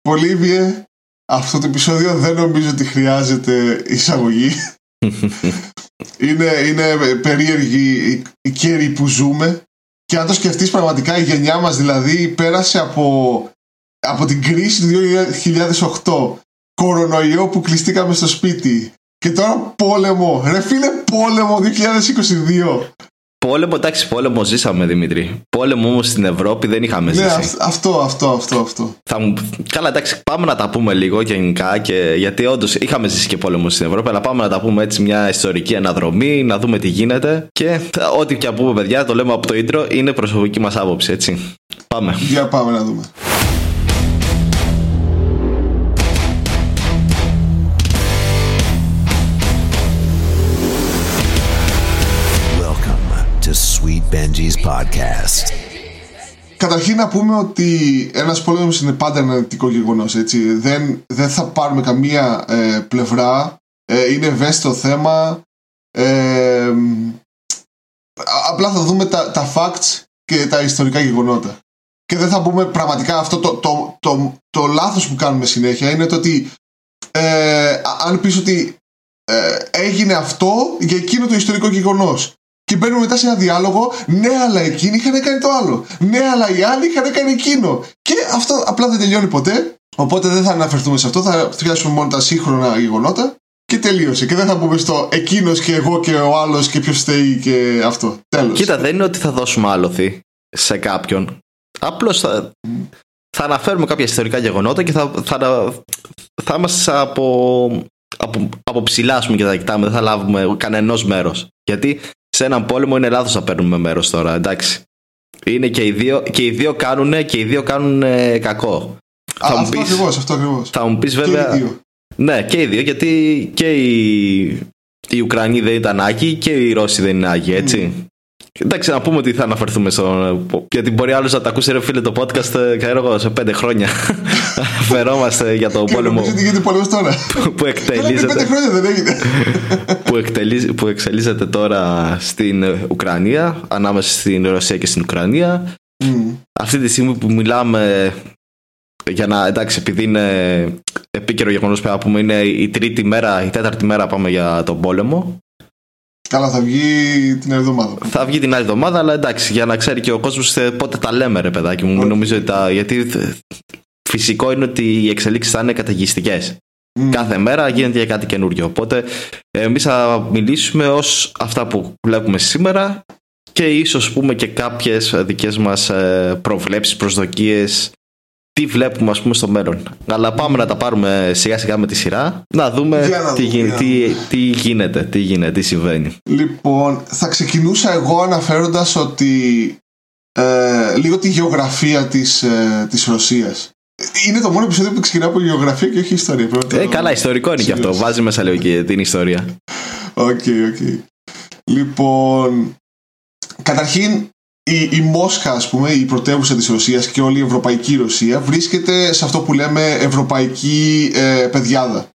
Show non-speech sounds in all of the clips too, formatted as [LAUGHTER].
Πολύβιε, αυτό το επεισόδιο δεν νομίζω ότι χρειάζεται εισαγωγή. [LAUGHS] είναι, είναι περίεργη η καιρή που ζούμε και αν το σκεφτείς πραγματικά η γενιά μας δηλαδή πέρασε από, από την κρίση του 2008 κορονοϊό που κλειστήκαμε στο σπίτι και τώρα πόλεμο. Ρε φίλε πόλεμο 2022. Πόλεμο, εντάξει, πόλεμο ζήσαμε Δημήτρη. Πόλεμο όμως στην Ευρώπη δεν είχαμε ναι, ζήσει. Ναι, αυτό, αυτό, αυτό. αυτό. Θα μου... Καλά, εντάξει, πάμε να τα πούμε λίγο γενικά. Και... Γιατί όντως είχαμε ζήσει και πόλεμο στην Ευρώπη, αλλά πάμε να τα πούμε έτσι μια ιστορική αναδρομή, να δούμε τι γίνεται. Και ό,τι και πούμε, παιδιά, το λέμε από το intro, είναι προσωπική μας άποψη, έτσι. Πάμε. Για πάμε να δούμε. Benji's Podcast. Καταρχήν να πούμε ότι ένας πόλεμος είναι πάντα ένα αρνητικό γεγονός. Δεν, δεν θα πάρουμε καμία ε, πλευρά. Ε, είναι ευαίσθητο θέμα. Ε, απλά θα δούμε τα, τα facts και τα ιστορικά γεγονότα. Και δεν θα πούμε πραγματικά αυτό το, το, το, το, λάθος που κάνουμε συνέχεια είναι το ότι ε, αν πεις ότι ε, έγινε αυτό για εκείνο το ιστορικό γεγονός και μπαίνουμε μετά σε ένα διάλογο. Ναι, αλλά εκείνοι είχαν κάνει το άλλο. Ναι, αλλά οι άλλοι είχαν κάνει εκείνο. Και αυτό απλά δεν τελειώνει ποτέ. Οπότε δεν θα αναφερθούμε σε αυτό. Θα φτιάξουμε μόνο τα σύγχρονα γεγονότα. Και τελείωσε. Και δεν θα πούμε στο εκείνος και εγώ και ο άλλος και ποιος φταίει και αυτό. Τέλος. Κοίτα, δεν είναι ότι θα δώσουμε άλοθη σε κάποιον. Απλώς θα, θα αναφέρουμε κάποια ιστορικά γεγονότα και θα, θα, θα είμαστε από, από, από ψηλά πούμε, και θα κοιτάμε. Δεν θα λάβουμε κανένας μέρος. Γιατί σε έναν πόλεμο είναι λάθος να παίρνουμε μέρος τώρα, εντάξει. Είναι και οι δύο, και οι δύο κάνουν και οι δύο κάνουν κακό. Α, θα αυτό ακριβώς, αυτό ακριβώς. Θα μου πεις βέβαια. Και οι δύο. Ναι, και οι δύο, γιατί και οι, οι Ουκρανοί δεν ήταν άγιοι και οι Ρώσοι δεν είναι άγιοι, έτσι. Mm. Εντάξει, να πούμε ότι θα αναφερθούμε στο. Γιατί μπορεί άλλος να τα ακούσει, ρε φίλε, το podcast ε, ξέρω σε πέντε χρόνια. [LAUGHS] Φερόμαστε για το πόλεμο. Τι γίνεται πόλεμο τώρα. που εκτελίζεται. Πέντε χρόνια δεν έγινε. [LAUGHS] που, εκτελίζ, που εξελίσσεται τώρα στην Ουκρανία, ανάμεσα στην Ρωσία και στην Ουκρανία. Mm. Αυτή τη στιγμή που μιλάμε. Για να εντάξει, επειδή είναι επίκαιρο γεγονός που πούμε, είναι η τρίτη μέρα, η τέταρτη μέρα πάμε για τον πόλεμο. Καλά, θα βγει την άλλη εβδομάδα. Θα βγει την άλλη εβδομάδα, αλλά εντάξει, για να ξέρει και ο κόσμος ε, πότε τα λέμε, ρε παιδάκι μου. Okay. Νομίζω ότι τα, γιατί φυσικό είναι ότι οι εξελίξεις θα είναι καταιγιστικές. Mm. Κάθε μέρα γίνεται για κάτι καινούριο. Οπότε εμείς θα μιλήσουμε ως αυτά που βλέπουμε σήμερα και ίσως πούμε και κάποιες δικές μας ε, προβλέψεις, προσδοκίες τι βλέπουμε ας πούμε στο μέλλον. Αλλά πάμε να τα πάρουμε σιγά σιγά με τη σειρά. Να δούμε, τι, δούμε, τι, τι, γίνεται, τι γίνεται, τι συμβαίνει. Λοιπόν, θα ξεκινούσα εγώ αναφέροντας ότι ε, λίγο τη γεωγραφία της, ε, της Ρωσίας. Είναι το μόνο επεισόδιο που ξεκινά από γεωγραφία και όχι ιστορία. Ε, καλά, ιστορικό είναι και αυτό. Βάζει μέσα λίγο και την ιστορία. OK, okay, OK. Okay. Λοιπόν, καταρχήν η, η Μόσχα, ας πούμε, η πρωτεύουσα της Ρωσίας και όλη η ευρωπαϊκή Ρωσία βρίσκεται σε αυτό που λέμε ευρωπαϊκή ε, πεδιάδα.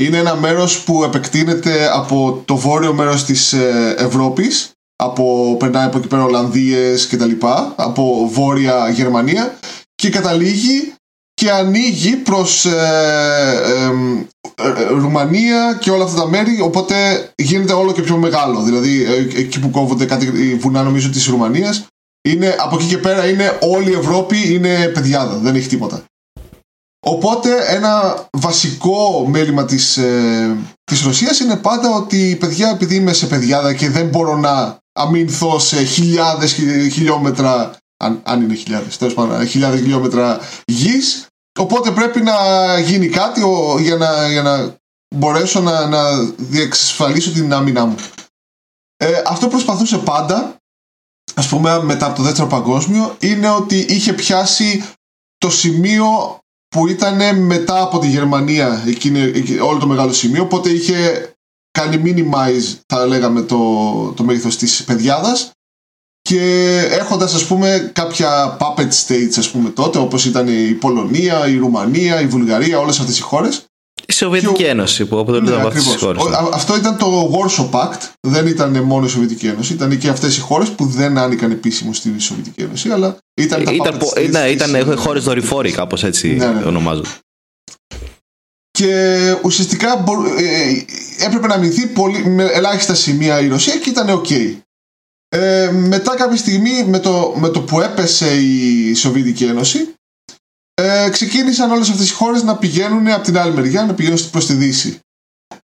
Είναι ένα μέρος που επεκτείνεται από το βόρειο μέρος της ε, Ευρώπης, από, περνάει από εκεί πέρα Ολλανδίες και τα λοιπά, από βόρεια Γερμανία και καταλήγει και ανοίγει προς ε, ε, Ρουμανία και όλα αυτά τα μέρη οπότε γίνεται όλο και πιο μεγάλο δηλαδή εκεί που κόβονται κάτι βουνά νομίζω της Ρουμανίας είναι, από εκεί και πέρα είναι όλη η Ευρώπη είναι παιδιάδα, δεν έχει τίποτα. Οπότε ένα βασικό μέλημα της, ε, της Ρωσίας είναι πάντα ότι παιδιά επειδή είμαι σε παιδιάδα και δεν μπορώ να αμυνθώ σε χιλιάδες χιλιόμετρα αν, αν είναι χιλιάδες, τέλος πάντων, χιλιάδες χιλιόμετρα γης. Οπότε πρέπει να γίνει κάτι για να, για να μπορέσω να, να διεξασφαλίσω την άμυνά μου. Ε, αυτό προσπαθούσε πάντα ας πούμε μετά από το δεύτερο παγκόσμιο είναι ότι είχε πιάσει το σημείο που ήταν μετά από τη Γερμανία εκείνη, όλο το μεγάλο σημείο. Οπότε είχε κάνει minimize θα λέγαμε το, το μέγεθος της παιδιάδας και έχοντας ας πούμε κάποια puppet states ας πούμε τότε όπως ήταν η Πολωνία, η Ρουμανία, η Βουλγαρία όλες αυτές οι χώρες η Σοβιετική Ένωση που αποτελεί ναι, από αυτέ τι χώρες. Αυτό ήταν το Warsaw Pact. Δεν ήταν μόνο η Σοβιετική Ένωση. Ήταν και αυτές οι χώρες που δεν άνοικαν επίσημο στη Σοβιετική Ένωση. Αλλά ήταν τα ήταν, States ναι, ήταν χώρες δορυφόροι, κάπως έτσι ναι, ναι. ονομάζονται. και ουσιαστικά ε, έπρεπε να μηνθεί πολύ, με ελάχιστα σημεία η Ρωσία και ήταν ok. Ε, μετά κάποια στιγμή με το, με το που έπεσε η Σοβιετική Ένωση ε, ξεκίνησαν όλες αυτές οι χώρες να πηγαίνουν από την άλλη μεριά, να πηγαίνουν προς τη Δύση.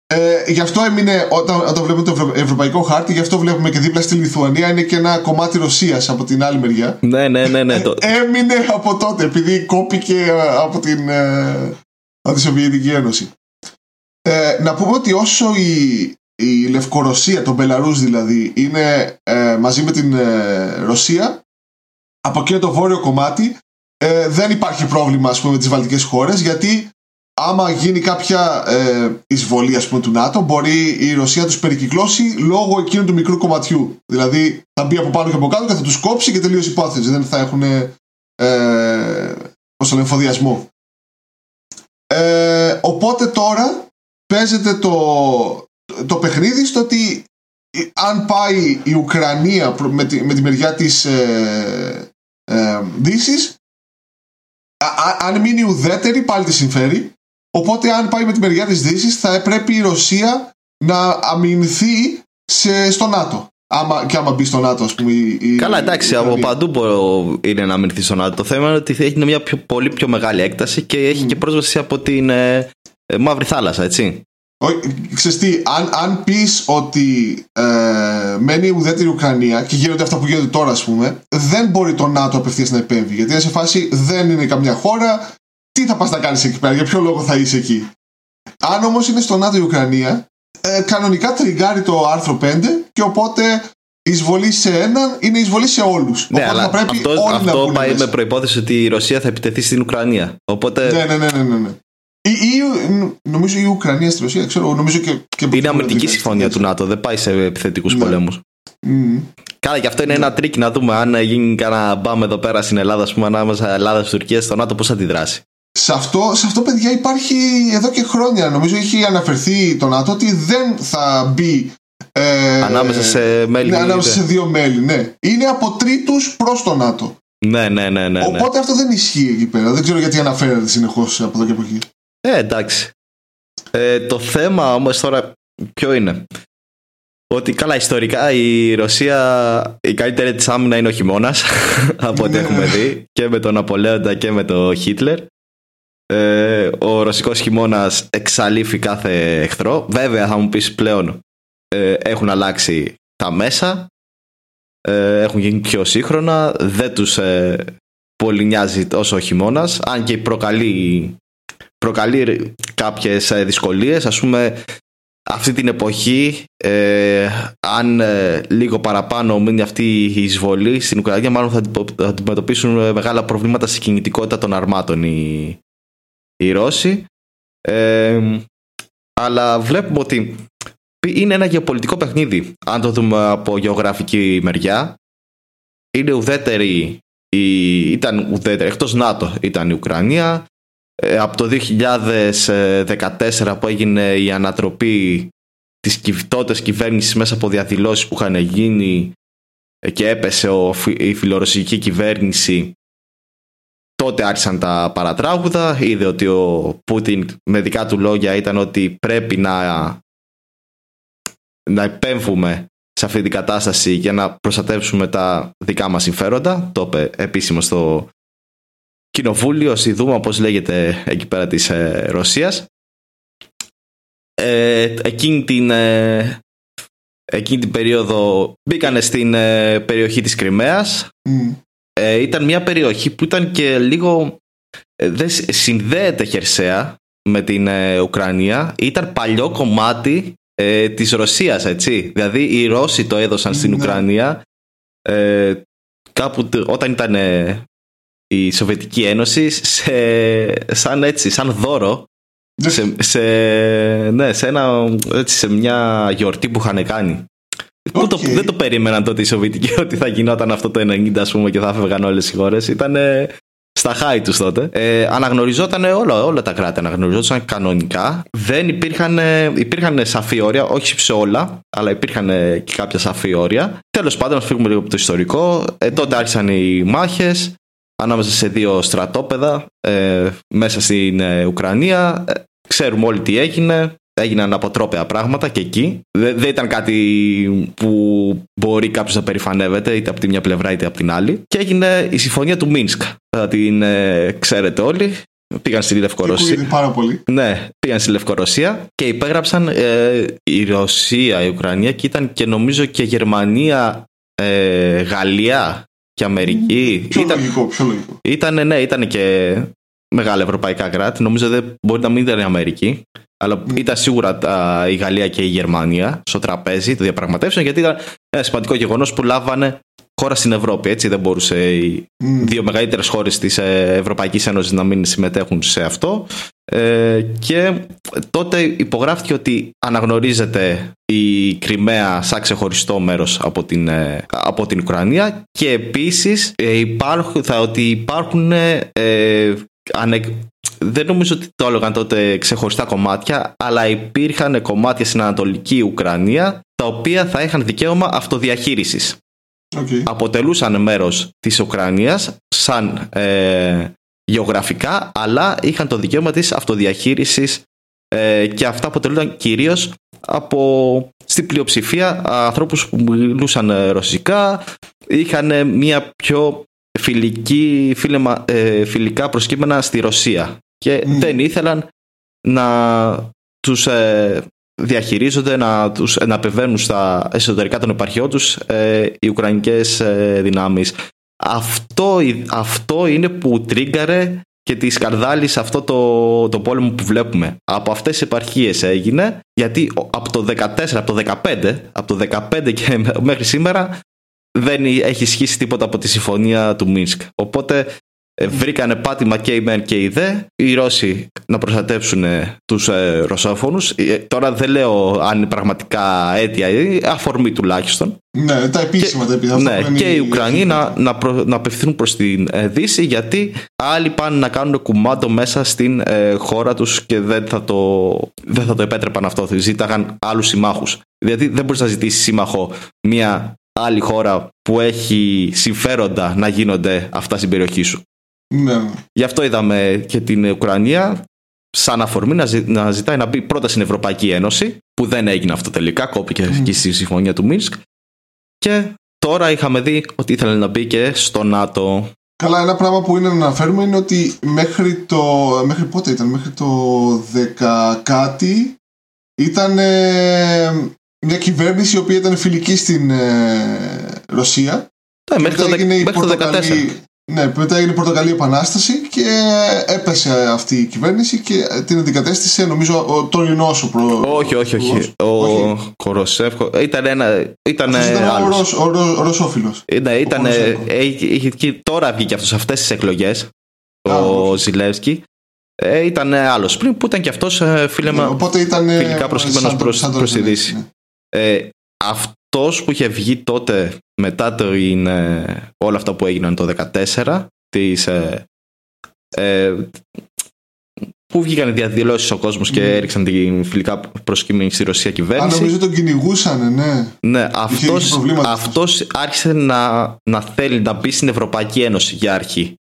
Ε, γι' αυτό έμεινε, όταν, όταν βλέπουμε το ευρωπαϊκό χάρτη, γι' αυτό βλέπουμε και δίπλα στη Λιθουανία είναι και ένα κομμάτι Ρωσίας από την άλλη μεριά. Ναι, ναι, ναι. ναι το... Ε, έμεινε από τότε, επειδή κόπηκε ε, από την, ε, από τη Σοβιετική Ένωση. Ε, να πούμε ότι όσο η, η Λευκορωσία, το Μπελαρούς δηλαδή, είναι ε, μαζί με την ε, Ρωσία, από εκεί το βόρειο κομμάτι ε, δεν υπάρχει πρόβλημα ας πούμε, με τις βαλτικές χώρες, γιατί άμα γίνει κάποια ε, εισβολή ας πούμε, του ΝΑΤΟ, μπορεί η Ρωσία να τους περικυκλώσει λόγω εκείνου του μικρού κομματιού. Δηλαδή θα μπει από πάνω και από κάτω και θα τους κόψει και τελείως υπόθεση. Δεν θα έχουν ε, τον εφοδιασμό. Ε, οπότε τώρα παίζεται το, το παιχνίδι στο ότι αν πάει η Ουκρανία με τη, με τη μεριά της ε, ε, Δύσης αν μείνει ουδέτερη πάλι τη συμφέρει οπότε αν πάει με τη μεριά της Δύσης θα πρέπει η Ρωσία να αμυνθεί σε, στο ΝΑΤΟ Άμα, και άμα μπει στο ΝΑΤΟ, ας πούμε. Η, Καλά, εντάξει, από παντού είναι να αμυνθεί στο ΝΑΤΟ. Το θέμα είναι ότι έχει μια πιο, πολύ πιο μεγάλη έκταση και έχει και πρόσβαση από την ε, ε, Μαύρη Θάλασσα, έτσι. Ξέρεις τι, αν, αν πεις ότι ε, μένει ουδέτερη Ουκρανία και γίνονται αυτά που γίνονται τώρα ας πούμε δεν μπορεί το ΝΑΤΟ απευθείας να επέμβει γιατί είναι σε φάση δεν είναι καμιά χώρα τι θα πας να κάνεις εκεί πέρα, για ποιο λόγο θα είσαι εκεί αν όμως είναι στο ΝΑΤΟ η Ουκρανία ε, κανονικά τριγκάρει το άρθρο 5 και οπότε εισβολή σε έναν είναι εισβολή σε όλους. Ναι, αλλά θα πρέπει αυτό, όλοι αυτό να πάει μέσα. με προϋπόθεση ότι η Ρωσία θα επιτεθεί στην Ουκρανία. Οπότε... Ναι, ναι, ναι, ναι, ναι. Η, η, νομίζω η Ουκρανία στη Ρωσία, ξέρω, νομίζω και. και είναι αμυντική συμφωνία του ΝΑΤΟ, δεν πάει σε επιθετικούς ναι. πολέμους. Mm. Καλά, και αυτό είναι ένα tricky να δούμε αν γίνει κανένα μπαμ εδώ πέρα στην Ελλάδα, ας πούμε, ανάμεσα Ελλάδα και Τουρκία στο ΝΑΤΟ, πώς θα αντιδράσει. Σε αυτό, σε αυτό, παιδιά, υπάρχει εδώ και χρόνια. Νομίζω έχει αναφερθεί το ΝΑΤΟ ότι δεν θα μπει. Ε, ανάμεσα σε μέλη. Ναι, ανάμεσα σε δύο μέλη, ναι. Είναι από τρίτους προς το ΝΑΤΟ. Ναι, ναι, ναι, ναι, ναι. Οπότε αυτό δεν ισχύει εκεί πέρα. Δεν ξέρω γιατί αναφέρεται συνεχώς από εδώ και από εκεί. Ε, εντάξει. Ε, το θέμα όμως τώρα ποιο είναι; Ότι καλά ιστορικά η Ρωσία η καλύτερη της άμυνα είναι ο χειμώνας [LAUGHS] από ό,τι ναι. έχουμε δει και με τον Απολέοντα και με τον Χίτλερ. Ε, ο ρωσικός χειμώνας εξαλείφει κάθε εχθρό. Βέβαια θα μου πεις πλέον ε, έχουν αλλάξει τα μέσα ε, έχουν γίνει πιο σύγχρονα δεν τους ε, πολύ νοιάζει όσο ο χειμώνας, αν και προκαλεί προκαλεί κάποιες ε, δυσκολίες. Ας πούμε αυτή την εποχή ε, αν ε, λίγο παραπάνω μείνει αυτή η εισβολή στην Ουκρανία μάλλον θα αντιμετωπίσουν μεγάλα προβλήματα στη κινητικότητα των αρμάτων οι, οι Ρώσοι. Αλλά βλέπουμε ότι είναι ένα γεωπολιτικό παιχνίδι αν το δούμε από γεωγραφική μεριά. Είναι ουδέτερη η, ήταν ουδέτερη εκτός ΝΑΤΟ ήταν η Ουκρανία. ε, από το 2014 που έγινε η ανατροπή της τότε κυβέρνησης μέσα από διαδηλώσεις που είχαν γίνει ε, και έπεσε η φιλορωσική κυβέρνηση τότε άρχισαν τα παρατράγουδα. Είδε ότι ο Πούτιν με δικά του λόγια ήταν ότι πρέπει να να επέμβουμε σε αυτή την κατάσταση για να προστατεύσουμε τα δικά μας συμφέροντα. Το είπε επίσημα στο κοινοβούλιο, στη Δούμα, όπως λέγεται εκεί πέρα της ε, Ρωσίας. Ε, εκείνη, την, ε, εκείνη την περίοδο μπήκανε στην ε, περιοχή της Κρυμαίας. Ε, ήταν μια περιοχή που ήταν και λίγο... δεν συνδέεται χερσαία με την Ουκρανία. Ήταν παλιό κομμάτι της Ρωσίας, έτσι. Δηλαδή οι Ρώσοι το έδωσαν στην ναι. Ουκρανία κάπου όταν ήταν η Σοβιετική Ένωση σε, σαν έτσι, σαν δώρο ναι. σε, σε, ναι, σε, ένα, έτσι, σε μια γιορτή που είχαν κάνει. Okay. Το, δεν το περίμεναν τότε οι Σοβιετικοί [LAUGHS] ότι θα γινόταν αυτό το 90 ας πούμε και θα φεύγαν όλες οι χώρες. Ήταν στα χάη τους τότε. Ε, αναγνωριζόταν όλα, όλα τα κράτη, αναγνωριζόταν κανονικά. Δεν υπήρχαν, υπήρχαν σαφή όρια, όχι σε όλα, αλλά υπήρχαν και κάποια σαφή όρια. Τέλος πάντων, να φύγουμε λίγο από το ιστορικό. Ε, τότε άρχισαν οι μάχες ανάμεσα σε δύο στρατόπεδα ε, μέσα στην ε, Ουκρανία. Ε, ξέρουμε όλοι τι έγινε. Έγιναν αποτρόπαια πράγματα και εκεί. Δεν, ήταν κάτι που μπορεί κάποιος να περηφανεύεται είτε από τη μια πλευρά είτε από την άλλη. Και έγινε η συμφωνία του Μίνσκ. Θα την ε, ξέρετε όλοι. Πήγαν στη Λευκορωσία. πάρα πολύ. Ναι, πήγαν στη Λευκορωσία και υπέγραψαν ε, η Ρωσία, η Ουκρανία και ήταν και νομίζω και Γερμανία, ε, Γαλλία και Αμερική. Πιο ήταν, λογικό, πιο λογικό. Ήταν, ναι, ήταν και μεγάλα ευρωπαϊκά κράτη. Νομίζω δεν μπορεί να μην ήταν η Αμερική. Αλλά mm. ήταν σίγουρα τα, η Γαλλία και η Γερμανία στο τραπέζι των διαπραγματεύσεων γιατί ήταν ένα σημαντικό γεγονός που λάβανε χώρα στην Ευρώπη. Έτσι δεν μπορούσε οι δύο μεγαλύτερες χώρες της ε, Ευρωπαϊκής Ένωσης να μην συμμετέχουν σε αυτό. Ε, και τότε υπογράφηκε ότι αναγνωρίζεται η Κρυμαία σαν ξεχωριστό μέρος από την, ε, από την Ουκρανία και επίσης υπάρχουν, θα, ότι υπάρχουν δεν νομίζω ότι το έλεγαν τότε ξεχωριστά κομμάτια, αλλά υπήρχαν κομμάτια στην Ανατολική Ουκρανία τα οποία θα είχαν δικαίωμα αυτοδιαχείρισης. Okay. Αποτελούσαν μέρος της Ουκρανίας σαν ε, γεωγραφικά, αλλά είχαν το δικαίωμα της αυτοδιαχείρισης ε, και αυτά αποτελούνταν κυρίως από στην πλειοψηφία ανθρώπους που μιλούσαν ρωσικά, είχαν μια πιο φιλική, φίλεμα, ε, φιλικά προσκύμενα στη Ρωσία και δεν ήθελαν να τους ε, διαχειρίζονται, να, τους, να επεμβαίνουν στα εσωτερικά των επαρχιών τους ε, οι Ουκρανικές ε, δυνάμεις. Αυτό, αυτό είναι που τρίγκαρε και τη σκαρδάλει αυτό το, το πόλεμο που βλέπουμε. Από αυτές τις επαρχίες έγινε, γιατί από το 14, από το 15, από το 15 και μέχρι σήμερα δεν έχει ισχύσει τίποτα από τη συμφωνία του Μίνσκ. Οπότε ε, βρήκανε πάτημα και οι μεν και οι δε οι Ρώσοι να προστατεύσουν ε, τους ε, Ρωσόφωνους. Τώρα δεν λέω αν είναι πραγματικά αίτια ή αφορμή τουλάχιστον. Ναι τα επίσημα και, τα ναι, και οι Ουκρανοί να, να, να απευθύνουν προς την Δύση γιατί άλλοι πάνε να κάνουν κουμάντο μέσα στην χώρα τους και δεν θα το, δεν θα το επέτρεπαν αυτό. Ζήταγαν άλλους συμμάχους. Δηλαδή δεν μπορείς να ζητήσεις σύμμαχο μια άλλη χώρα που έχει συμφέροντα να γίνονται αυτά στην περιοχή σου. Ναι. Γι' αυτό είδαμε και την Ουκρανία σαν αφορμή να, να ζητάει να μπει πρώτα στην Ευρωπαϊκή Ένωση, που δεν έγινε αυτό τελικά, κόπηκε mm. και στη συμφωνία του Μίνσκ. Και τώρα είχαμε δει ότι ήθελε να μπει και στο ΝΑΤΟ. Καλά, ένα πράγμα που είναι να αναφέρουμε είναι ότι μέχρι το. Μέχρι πότε ήταν, μέχρι το 10 κάτι ήταν μια κυβέρνηση η οποία ήταν φιλική στην ε, Ρωσία. Ναι, μέχρι, το, μέχρι το 14. Ναι, μετά έγινε η Πορτογαλή Επανάσταση και έπεσε αυτή η κυβέρνηση και την αντικατέστησε νομίζω ο τωρινό ο προ... Όχι, όχι, όχι. Ο Κοροσέφκο ήταν ένα. Ήταν, ήταν ο, ο, Ρωσόφιλος. Ναι, ήταν. Είχε, τώρα βγήκε αυτός σε αυτές τις εκλογές. Ο Ζηλεύσκι. Ε, ήταν άλλος πριν που ήταν και αυτός ε, φίλεμα. Ναι, οπότε ήταν. Φιλικά προσκύμενος προ τη Δύση. Ναι. Ε, αυτός που είχε βγει τότε μετά το είναι, όλα αυτά που έγιναν το 2014 της, ε, ε, που βγήκαν οι διαδηλώσεις ο κόσμος και ναι. έριξαν την φιλικά προσκύμενη στη Ρωσία κυβέρνηση. Α, νομίζω τον κυνηγούσαν, ναι. Ναι, αυτός, αυτός άρχισε να, να θέλει να μπει στην Ευρωπαϊκή Ένωση για αρχή.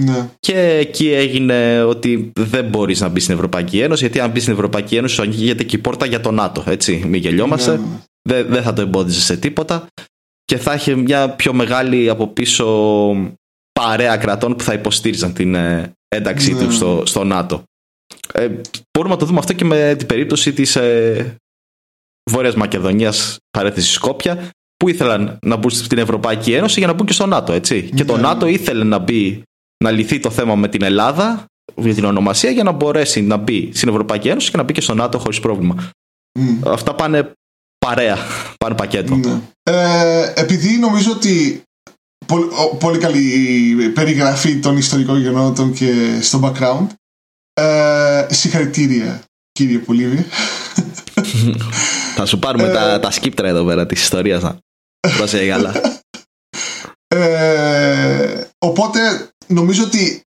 Ναι. Και εκεί έγινε ότι δεν μπορείς να μπεις στην Ευρωπαϊκή Ένωση, γιατί αν μπεις στην Ευρωπαϊκή Ένωση, σου αγγίγεται και η πόρτα για το ΝΑΤΟ. Έτσι, μην γελιόμαστε. Ναι, ναι. Δεν, δεν θα το εμπόδιζε σε τίποτα. Και θα είχε μια πιο μεγάλη από πίσω παρέα κρατών που θα υποστήριζαν την ε, ένταξή τους στο, στο ΝΑΤΟ. Ε, μπορούμε να το δούμε αυτό και με την περίπτωση της ε, Βόρειας Μακεδονίας παρέθεση Σκόπια που ήθελαν να μπουν στην Ευρωπαϊκή Ένωση για να μπουν και στο ΝΑΤΟ, έτσι. Και το ΝΑΤΟ ήθελε να μπει να λυθεί το θέμα με την Ελλάδα για την ονομασία για να μπορέσει να μπει στην Ευρωπαϊκή Ένωση και να μπει και στο ΝΑΤΟ χωρίς πρόβλημα. Αυτά πάνε παρέα, πάνε πακέτο. Ναι. Ε, επειδή νομίζω ότι πολύ, πολύ καλή περιγραφή των ιστορικών γεγονότων και στο background ε, συγχαρητήρια κύριε Πολύβη. [LAUGHS] Θα σου πάρουμε τα, ε, τα σκύπτρα εδώ πέρα της ιστορίας να δώσει γάλα. Ε, οπότε νομίζω ότι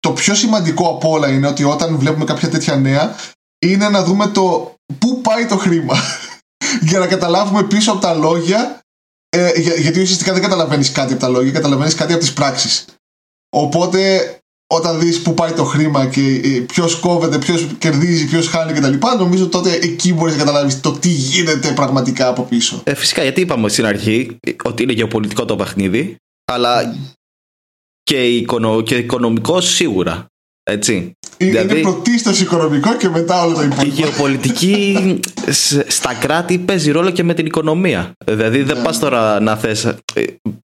το πιο σημαντικό από όλα είναι ότι όταν βλέπουμε κάποια τέτοια νέα είναι να δούμε το πού πάει το χρήμα για να καταλάβουμε πίσω από τα λόγια ε, για, γιατί ουσιαστικά δεν καταλαβαίνεις κάτι από τα λόγια καταλαβαίνεις κάτι από τις πράξεις οπότε όταν δεις που πάει το χρήμα και ε, ποιος κόβεται, ποιος κερδίζει, ποιος χάνει κτλ. Νομίζω τότε εκεί μπορείς να καταλάβεις το τι γίνεται πραγματικά από πίσω. Ε, φυσικά, γιατί είπαμε στην αρχή ότι είναι γεωπολιτικό το παιχνίδι, αλλά και, οικονο, και οικονομικό σίγουρα. Έτσι. Είναι δηλαδή, πρωτίστως οικονομικό και μετά όλο το υπόλοιπο. Η γεωπολιτική στα κράτη παίζει ρόλο και με την οικονομία. Δηλαδή δεν ναι. πας τώρα να θες. Ε,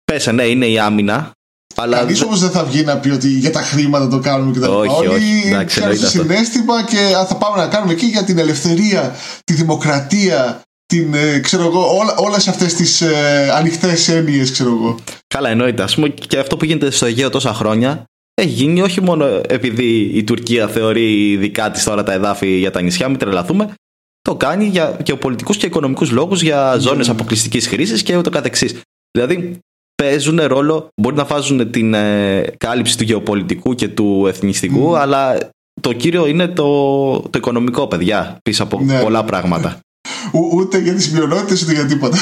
Πες, ναι, είναι η άμυνα, αλλά... Κανείς όμως δεν θα βγει να πει ότι για τα χρήματα το κάνουμε και τα λοιπά. Όχι, όχι. Εντάξει, κάνουν συνέστημα και θα πάμε να κάνουμε εκεί για την ελευθερία, τη δημοκρατία, την, ε, ξέρω εγώ, όλα, όλες αυτές τις ε, ανοιχτές έννοιες, ξέρω εγώ. Καλά, εννοείται. Ας πούμε και αυτό που γίνεται στο Αιγαίο τόσα χρόνια έχει γίνει όχι μόνο επειδή η Τουρκία θεωρεί δικά της τώρα τα εδάφη για τα νησιά, μην τρελαθούμε. Το κάνει για γεωπολιτικού και οικονομικούς λόγους, για mm. ζώνες αποκλειστικής χρήσης και ούτω καθεξής. Δηλαδή, παίζουν ρόλο, μπορεί να βάζουν την ε, κάλυψη του γεωπολιτικού και του εθνιστικού, αλλά το κύριο είναι το, το οικονομικό, παιδιά, πίσω από ναι. πολλά πράγματα. [LAUGHS] ούτε για τις μειονότητες ούτε για τίποτα.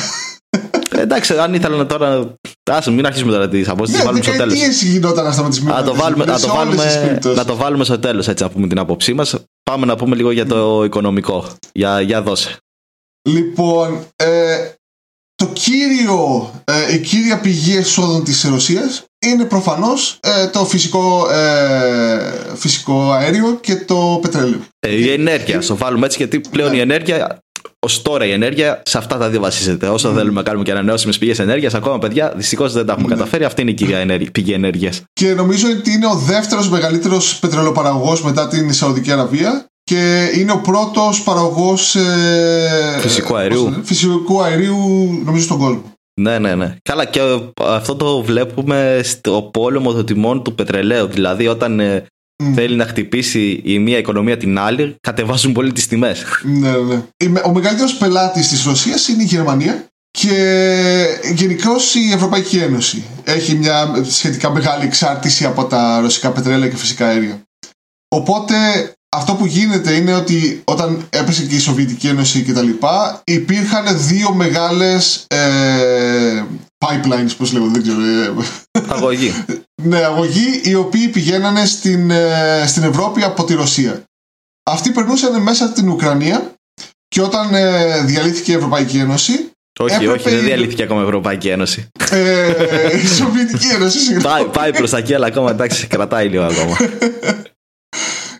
Ε, εντάξει, αν ήθελα τώρα. Άσε, μην αρχίσουμε τώρα τι απόψει. Ναι, βάλουμε στο τέλος. Τι γινόταν αυτά με τι μειονότητε. Να το βάλουμε, να το βάλουμε, να το βάλουμε στο τέλος, έτσι να πούμε την άποψή μας. Πάμε να πούμε λίγο για το οικονομικό. Για, για δώσε. Λοιπόν, ε, το κύριο, ε, η κύρια πηγή εσόδων της Ρωσίας είναι προφανώς ε, το φυσικό, ε, φυσικό αέριο και το πετρέλαιο. Ε, η ενέργεια, στο βάλουμε έτσι γιατί πλέον η ενέργεια Ω τώρα η ενέργεια σε αυτά τα δύο βασίζεται. Όσο mm. θέλουμε να κάνουμε και ανανεώσιμες πηγές ενέργειας, ακόμα παιδιά, δυστυχώς δεν τα έχουμε mm. καταφέρει. Αυτή είναι η κυρία ενέργεια, πηγή ενέργειας. Και νομίζω ότι είναι ο δεύτερος μεγαλύτερος πετρελαιοπαραγωγό μετά την Σαουδική Αραβία και είναι ο πρώτος παραγωγός ε, φυσικού αερίου. φυσικού αερίου νομίζω στον κόσμο. Ναι, ναι, ναι. Καλά και αυτό το βλέπουμε στο πόλεμο των τιμών του πετρελαίου. Δηλαδή όταν ε, θέλει να χτυπήσει η μία οικονομία την άλλη, κατεβάζουν πολύ τις τιμές. Ναι, ναι. Ο μεγαλύτερος πελάτης της Ρωσίας είναι η Γερμανία και γενικώς η Ευρωπαϊκή Ένωση. Έχει μια σχετικά μεγάλη εξάρτηση από τα ρωσικά πετρέλαια και φυσικά αέρια. Οπότε αυτό που γίνεται είναι ότι όταν έπεσε και η Σοβιετική Ένωση και τα λοιπά υπήρχαν δύο μεγάλες ε, pipelines πώς λέγονται δεν ξέρω ε, αγωγή [LAUGHS] ναι αγωγή οι οποίοι πηγαίνανε στην, ε, στην Ευρώπη από τη Ρωσία αυτοί περνούσαν μέσα από την Ουκρανία και όταν ε, διαλύθηκε η Ευρωπαϊκή Ένωση όχι, όχι, δεν διαλύθηκε ακόμα η Ευρωπαϊκή Ένωση. Ε, η Σοβιετική Ένωση, [LAUGHS] συγγνώμη. Πάει, πάει προς τα εκεί, αλλά ακόμα εντάξει, κρατάει λίγο ακόμα.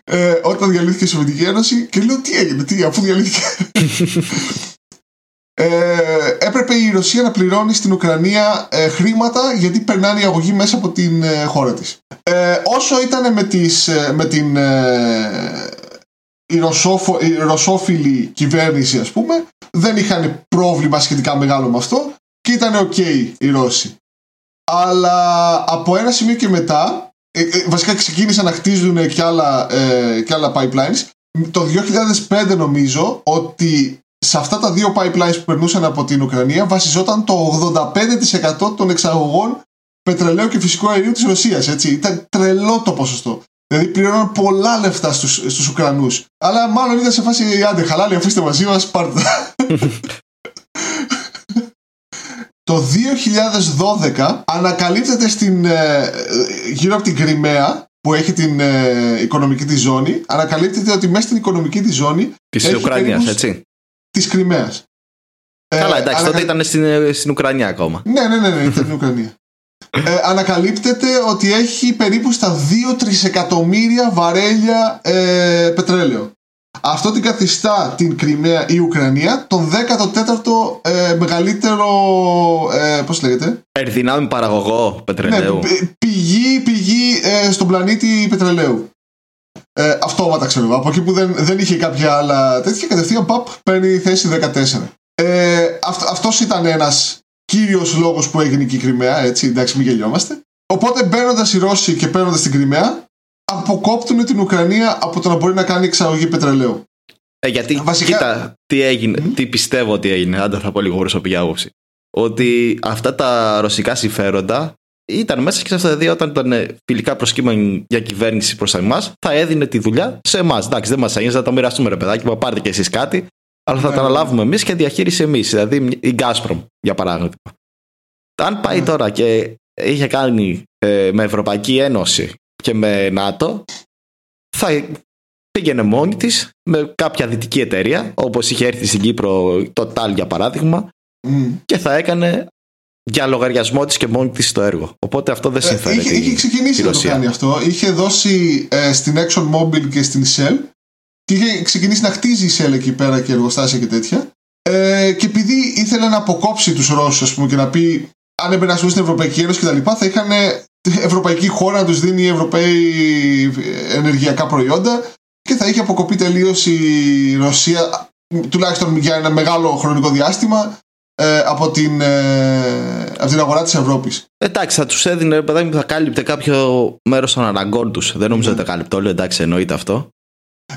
ε, όταν διαλύθηκε η Σοβιετική Ένωση και λέω τι έγινε, τι, αφού διαλύθηκε. [LAUGHS] ε, έπρεπε η Ρωσία να πληρώνει στην Ουκρανία ε, χρήματα γιατί περνάνε η αγωγή μέσα από την ε, χώρα της. Ε, όσο ήταν με, τις, με την η, ρωσόφο, η ρωσόφιλη κυβέρνηση ας πούμε δεν είχαν πρόβλημα σχετικά μεγάλο με αυτό και ήταν ok οι Ρώσοι. Αλλά από ένα σημείο και μετά ε, ε, βασικά ξεκίνησαν να χτίζουν και άλλα, ε, και άλλα pipelines. Το 2005 νομίζω ότι σε αυτά τα δύο pipelines που περνούσαν από την Ουκρανία βασιζόταν το 85% των εξαγωγών πετρελαίου και φυσικού αερίου της Ρωσίας. Έτσι. Ήταν τρελό το ποσοστό. Δηλαδή πληρώναν πολλά λεφτά στους, στους Ουκρανούς. Αλλά μάλλον ήταν σε φάση άντε χαλάλη αφήστε μαζί μας πάρτε [LAUGHS] Το 2012 ανακαλύπτεται στην, ε, γύρω από την Κρυμαία που έχει την ε, οικονομική της ζώνη, ανακαλύπτεται ότι μέσα στην οικονομική της ζώνη. Τη Ουκρανία, έτσι. Της Κρυμαίας. Καλά, εντάξει, ε, τότε ήταν στην, στην Ουκρανία ακόμα. Ναι, ναι, ναι, ναι ήταν στην [LAUGHS] Ουκρανία. ε, ανακαλύπτεται ότι έχει περίπου στα 2 τρισεκατομμύρια βαρέλια ε, πετρέλαιο. Αυτό την καθιστά την Κρυμαία η Ουκρανία τον 14ο ε, μεγαλύτερο. Ε, Πώς λέγεται; Ερδυνάμει παραγωγό πετρελαίου. Ναι, πηγή, πηγή ε, στον πλανήτη πετρελαίου. Ε, αυτόματα ξέρω εγώ. Από εκεί που δεν, δεν είχε κάποια άλλα τέτοια, κατευθείαν παπ παίρνει θέση 14. Ε, αυτό αυτός ήταν ένας κύριος λόγος που έγινε και η Κρυμαία, έτσι, εντάξει μην γελιόμαστε. Οπότε μπαίνοντας οι Ρώσοι και παίρνοντας την Κρυμαία, αποκόπτουν την Ουκρανία από το να μπορεί να κάνει εξαγωγή πετρελαίου. Ε, γιατί, Βασικά... κοίτα, τι έγινε, τι πιστεύω ότι έγινε, αν θα πω λίγο προσωπική άποψη. Ότι αυτά τα ρωσικά συμφέροντα ήταν μέσα και σε αυτά τα δύο, όταν ήταν φιλικά προσκύμενη για κυβέρνηση προς εμάς, θα έδινε τη δουλειά σε εμάς. Εντάξει, δεν μας έγινε να το μοιραστούμε, ρε παιδάκι, μα πάρετε κι εσείς κάτι, αλλά θα ναι, τα ναι. αναλάβουμε εμείς και διαχείριση εμείς. Δηλαδή η Gazprom, για παράδειγμα. Αν πάει ναι. τώρα και είχε κάνει ε, με Ευρωπαϊκή Ένωση και με ΝΑΤΟ θα πήγαινε μόνη της με κάποια δυτική εταιρεία, όπως είχε έρθει στην Κύπρο το ΤΑΛ για παράδειγμα, και θα έκανε για λογαριασμό της και μόνη της το έργο. Οπότε αυτό δεν ε, συμφέρει. είχε, είχε ξεκινήσει να το κάνει αυτό. Είχε δώσει ε, στην Exxon Mobil και στην Shell και είχε ξεκινήσει να χτίζει η Shell εκεί πέρα και εργοστάσια και τέτοια. Ε, και επειδή ήθελε να αποκόψει τους Ρώσους, ας πούμε, και να πει αν έπαιρνε να στην Ευρωπαϊκή Ένωση κτλ., θα είχαν ευρωπαϊκή χώρα να τους δίνει Ευρωπαίοι ενεργειακά προϊόντα και θα είχε αποκοπεί τελείως η Ρωσία, τουλάχιστον για ένα μεγάλο χρονικό διάστημα, ε, από, την, ε, από την αγορά της Ευρώπης. Εντάξει, θα τους έδινε, παιδάκι θα κάλυπτε κάποιο μέρος των αναγκών τους. Δεν νομίζω ότι τα κάλυπτε όλο, εντάξει, εννοείται αυτό.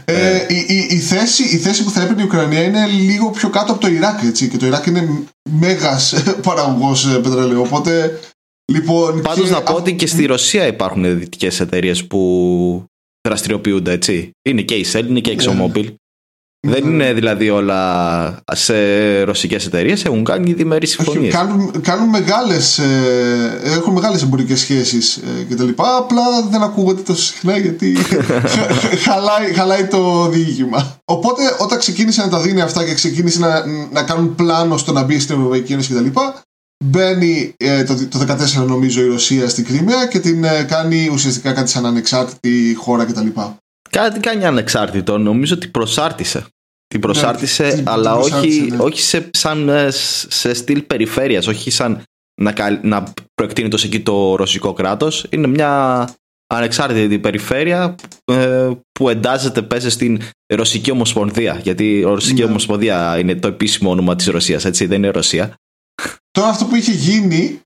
Ε, ε. η, η, η, θέση, η θέση που θα έπαιρνε η Ουκρανία είναι λίγο πιο κάτω από το Ιράκ. Έτσι, και το Ιράκ είναι μέγας [LAUGHS] παραγωγός πετρελαίου. Οπότε. Λοιπόν, Πάντως να πω ότι και στη Ρωσία υπάρχουν δυτικές εταιρείες που δραστηριοποιούνται έτσι. Είναι και η Shell, είναι και η ExxonMobil. Δεν είναι δηλαδή όλα σε ρωσικές εταιρείες, έχουν κάνει διμερείς συμφωνίες. Κάνουν, κάνουν μεγάλες, ε, έχουν μεγάλες εμπορικές σχέσεις ε, και τα λοιπά, απλά δεν ακούγονται τόσο συχνά γιατί [LAUGHS] χαλάει, χαλάει το διήγημα. Οπότε όταν ξεκίνησε να τα δίνει αυτά και ξεκίνησε να, να κάνουν πλάνο στο να μπει στην Ευρωπαϊκή Ένωση και τα λοιπά, μπαίνει ε, το, το 2014 νομίζω η Ρωσία στην Κρυμαία και την ε, κάνει ουσιαστικά κάτι σαν ανεξάρτητη χώρα κτλ. Κάτι κάνει ανεξάρτητο. Νομίζω ότι προσάρτησε. Την προσάρτησε, ναι, αλλά όχι, ναι. όχι σε, σαν, ε, σε στυλ περιφέρειας, όχι σαν να, να προεκτείνει το εκεί το ρωσικό κράτος. Είναι μια ανεξάρτητη περιφέρεια ε, που εντάζεται πέσει στην Ρωσική Ομοσπονδία. Γιατί η Ρωσική ναι. Ομοσπονδία είναι το επίσημο όνομα της Ρωσίας, έτσι δεν είναι Ρωσία. Τώρα αυτό που είχε γίνει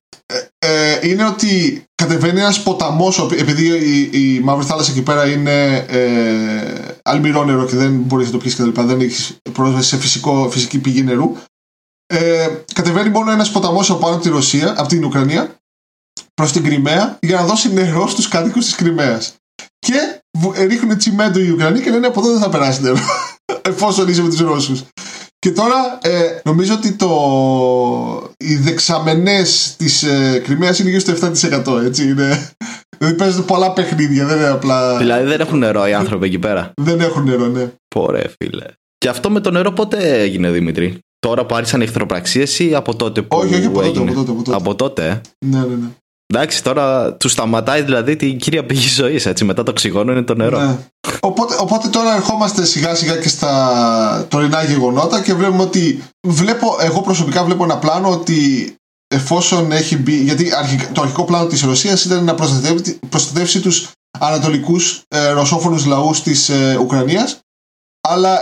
ε, ε, είναι ότι κατεβαίνει ένας ποταμός, επειδή η, η Μαύρη Θάλασσα εκεί πέρα είναι ε, αλμυρό νερό και δεν μπορείς να το πιεις κτλ. Δεν έχεις πρόσβαση σε φυσικό, φυσική πηγή νερού. Ε, κατεβαίνει μόνο ένας ποταμός από πάνω από τη Ρωσία, από την Ουκρανία, προς την Κρυμαία για να δώσει νερό στους κάτοικους της Κρυμαίας. Και ρίχνουν τσιμέντο οι Ουκρανοί και λένε από εδώ δεν θα περάσει νερό. [LAUGHS] Εφόσον είσαι με τους Ρώσους. Και τώρα ε, νομίζω ότι το, οι δεξαμενές της ε, Κρυμαίας είναι γύρω στο 7%. Έτσι είναι. Δηλαδή παίζονται πολλά παιχνίδια, δεν είναι απλά. Δηλαδή δεν έχουν νερό οι άνθρωποι εκεί πέρα. Δεν έχουν νερό, ναι. Πορε, φίλε. Και αυτό με το νερό πότε έγινε, Δημήτρη; Τώρα που άρχισαν οι εχθροπραξίες ή από τότε που. Όχι, όχι, από τότε. Από τότε, από τότε. Από τότε. Ε; Ναι, ναι, ναι. Εντάξει, τώρα του σταματάει δηλαδή την κύρια πηγή ζωής. Μετά το οξυγόνο είναι το νερό. Ναι. Οπότε, οπότε τώρα ερχόμαστε σιγά σιγά και στα τωρινά γεγονότα και βλέπουμε ότι. Βλέπω, εγώ προσωπικά βλέπω ένα πλάνο ότι εφόσον έχει μπει. Γιατί το αρχικό πλάνο της Ρωσίας ήταν να προστατεύσει, προστατεύσει τους ανατολικούς ε, ρωσόφωνους λαούς της ε, Ουκρανίας. Αλλά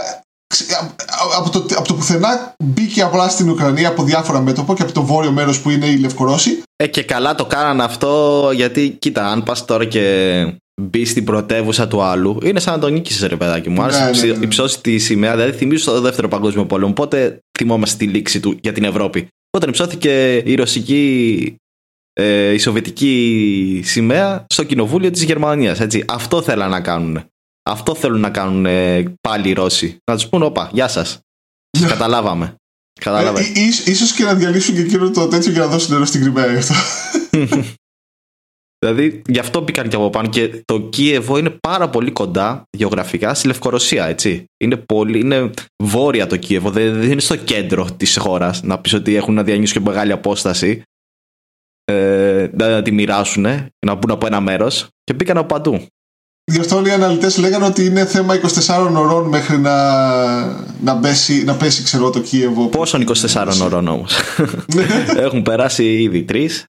από το, από το πουθενά μπήκε απλά στην Ουκρανία από διάφορα μέτωπα και από το βόρειο μέρος που είναι οι Λευκορώσοι. Ε, και καλά το κάνανε αυτό γιατί κοίτα αν πας τώρα και μπεις στην πρωτεύουσα του άλλου είναι σαν να τον νίκησες ρε παιδάκι μου. Αν ναι, ναι, ναι. υψώσεις τη σημαία, δηλαδή θυμίζω στο δεύτερο παγκόσμιο πόλεμο. Πότε θυμόμαστε τη λήξη του για την Ευρώπη. Όταν υψώθηκε η ρωσική ε, η σοβιετική σημαία στο κοινοβούλιο της Γερμανίας. Έτσι. Αυτό θέλαν να κάνουν. Αυτό θέλουν να κάνουν ε, πάλι οι Ρώσοι. Να τους πούνε, όπα, γεια σας. Καταλάβαμε. Καταλάβαμε. Ε, ίσως και να διαλύσουν και εκείνο το τέτοιο για να δώσουν νερό στην Κρυμαία αυτό. [LAUGHS] δηλαδή γι' αυτό μπήκαν και από πάνω και το Κίεβο είναι πάρα πολύ κοντά γεωγραφικά στη Λευκορωσία, έτσι. Είναι, πολύ, είναι βόρεια το Κίεβο, δεν, είναι στο κέντρο της χώρας. Να πεις ότι έχουν να διανύσουν και μεγάλη απόσταση. Ε, να τη μοιράσουν, να μπουν από ένα μέρος και μπήκαν από παντού. Γι' αυτό όλοι οι αναλυτές λέγανε ότι είναι θέμα 24 ώρων μέχρι να, να, πέσει, να πέσει ξέρω, το Κίεβο. Πόσων 24 ώρων όμως. Ναι. [LAUGHS] Έχουν περάσει ήδη τρεις.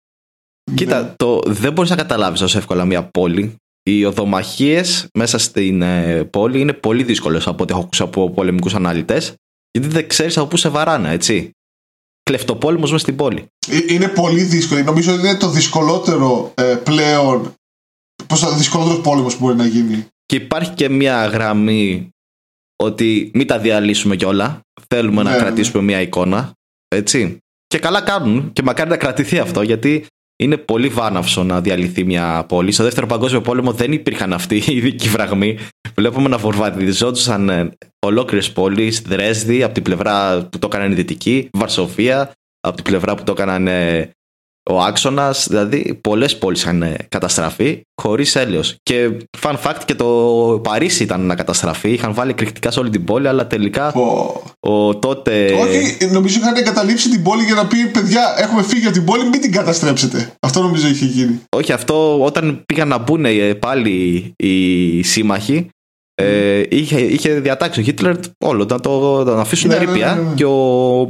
Κοίτα, ναι. το, δεν μπορείς να καταλάβεις τόσο εύκολα μια πόλη. Οι οδομαχίες μέσα στην ε, πόλη είναι πολύ δύσκολες από ό,τι έχω ακούσει από πολεμικούς αναλυτές. Γιατί δεν ξέρεις από πού σε βαράνε, έτσι. Κλεφτοπόλεμος μέσα στην πόλη. Ε, είναι πολύ δύσκολο. Νομίζω ότι είναι το δυσκολότερο ε, πλέον πόσο δυσκολότερος πόλεμος που μπορεί να γίνει. Και υπάρχει και μια γραμμή ότι μην τα διαλύσουμε κιόλα. Θέλουμε να ναι, ναι. κρατήσουμε μια εικόνα. Έτσι. Και καλά κάνουν. Και μακάρι να κρατηθεί αυτό γιατί είναι πολύ βάναυσο να διαλυθεί μια πόλη. Στο δεύτερο παγκόσμιο πόλεμο δεν υπήρχαν αυτοί οι ειδικοί φραγμοί. Βλέπουμε να βορβαδιζόντουσαν ε, ολόκληρες πόλεις. Δρέσδη από την πλευρά που το έκαναν οι Δυτικοί, Βαρσοφία από την πλευρά που το έκαναν ο άξονας, δηλαδή πολλές πόλεις είχαν καταστραφεί χωρίς έλεος. Και fun fact και το Παρίσι ήταν να καταστραφεί. Είχαν βάλει εκρηκτικά σε όλη την πόλη, αλλά τελικά ο τότε. Όχι, νομίζω είχαν εγκαταλείψει την πόλη για να πει: Παιδιά, έχουμε φύγει από την πόλη, μην την καταστρέψετε. Αυτό νομίζω είχε γίνει. Όχι, αυτό όταν πήγαν να μπουν ε, πάλι οι σύμμαχοι, ε, είχε, είχε διατάξει ο Χίτλερ όλο να το να αφήσουν ναι, ερήπια ναι, ναι, ναι, και ο,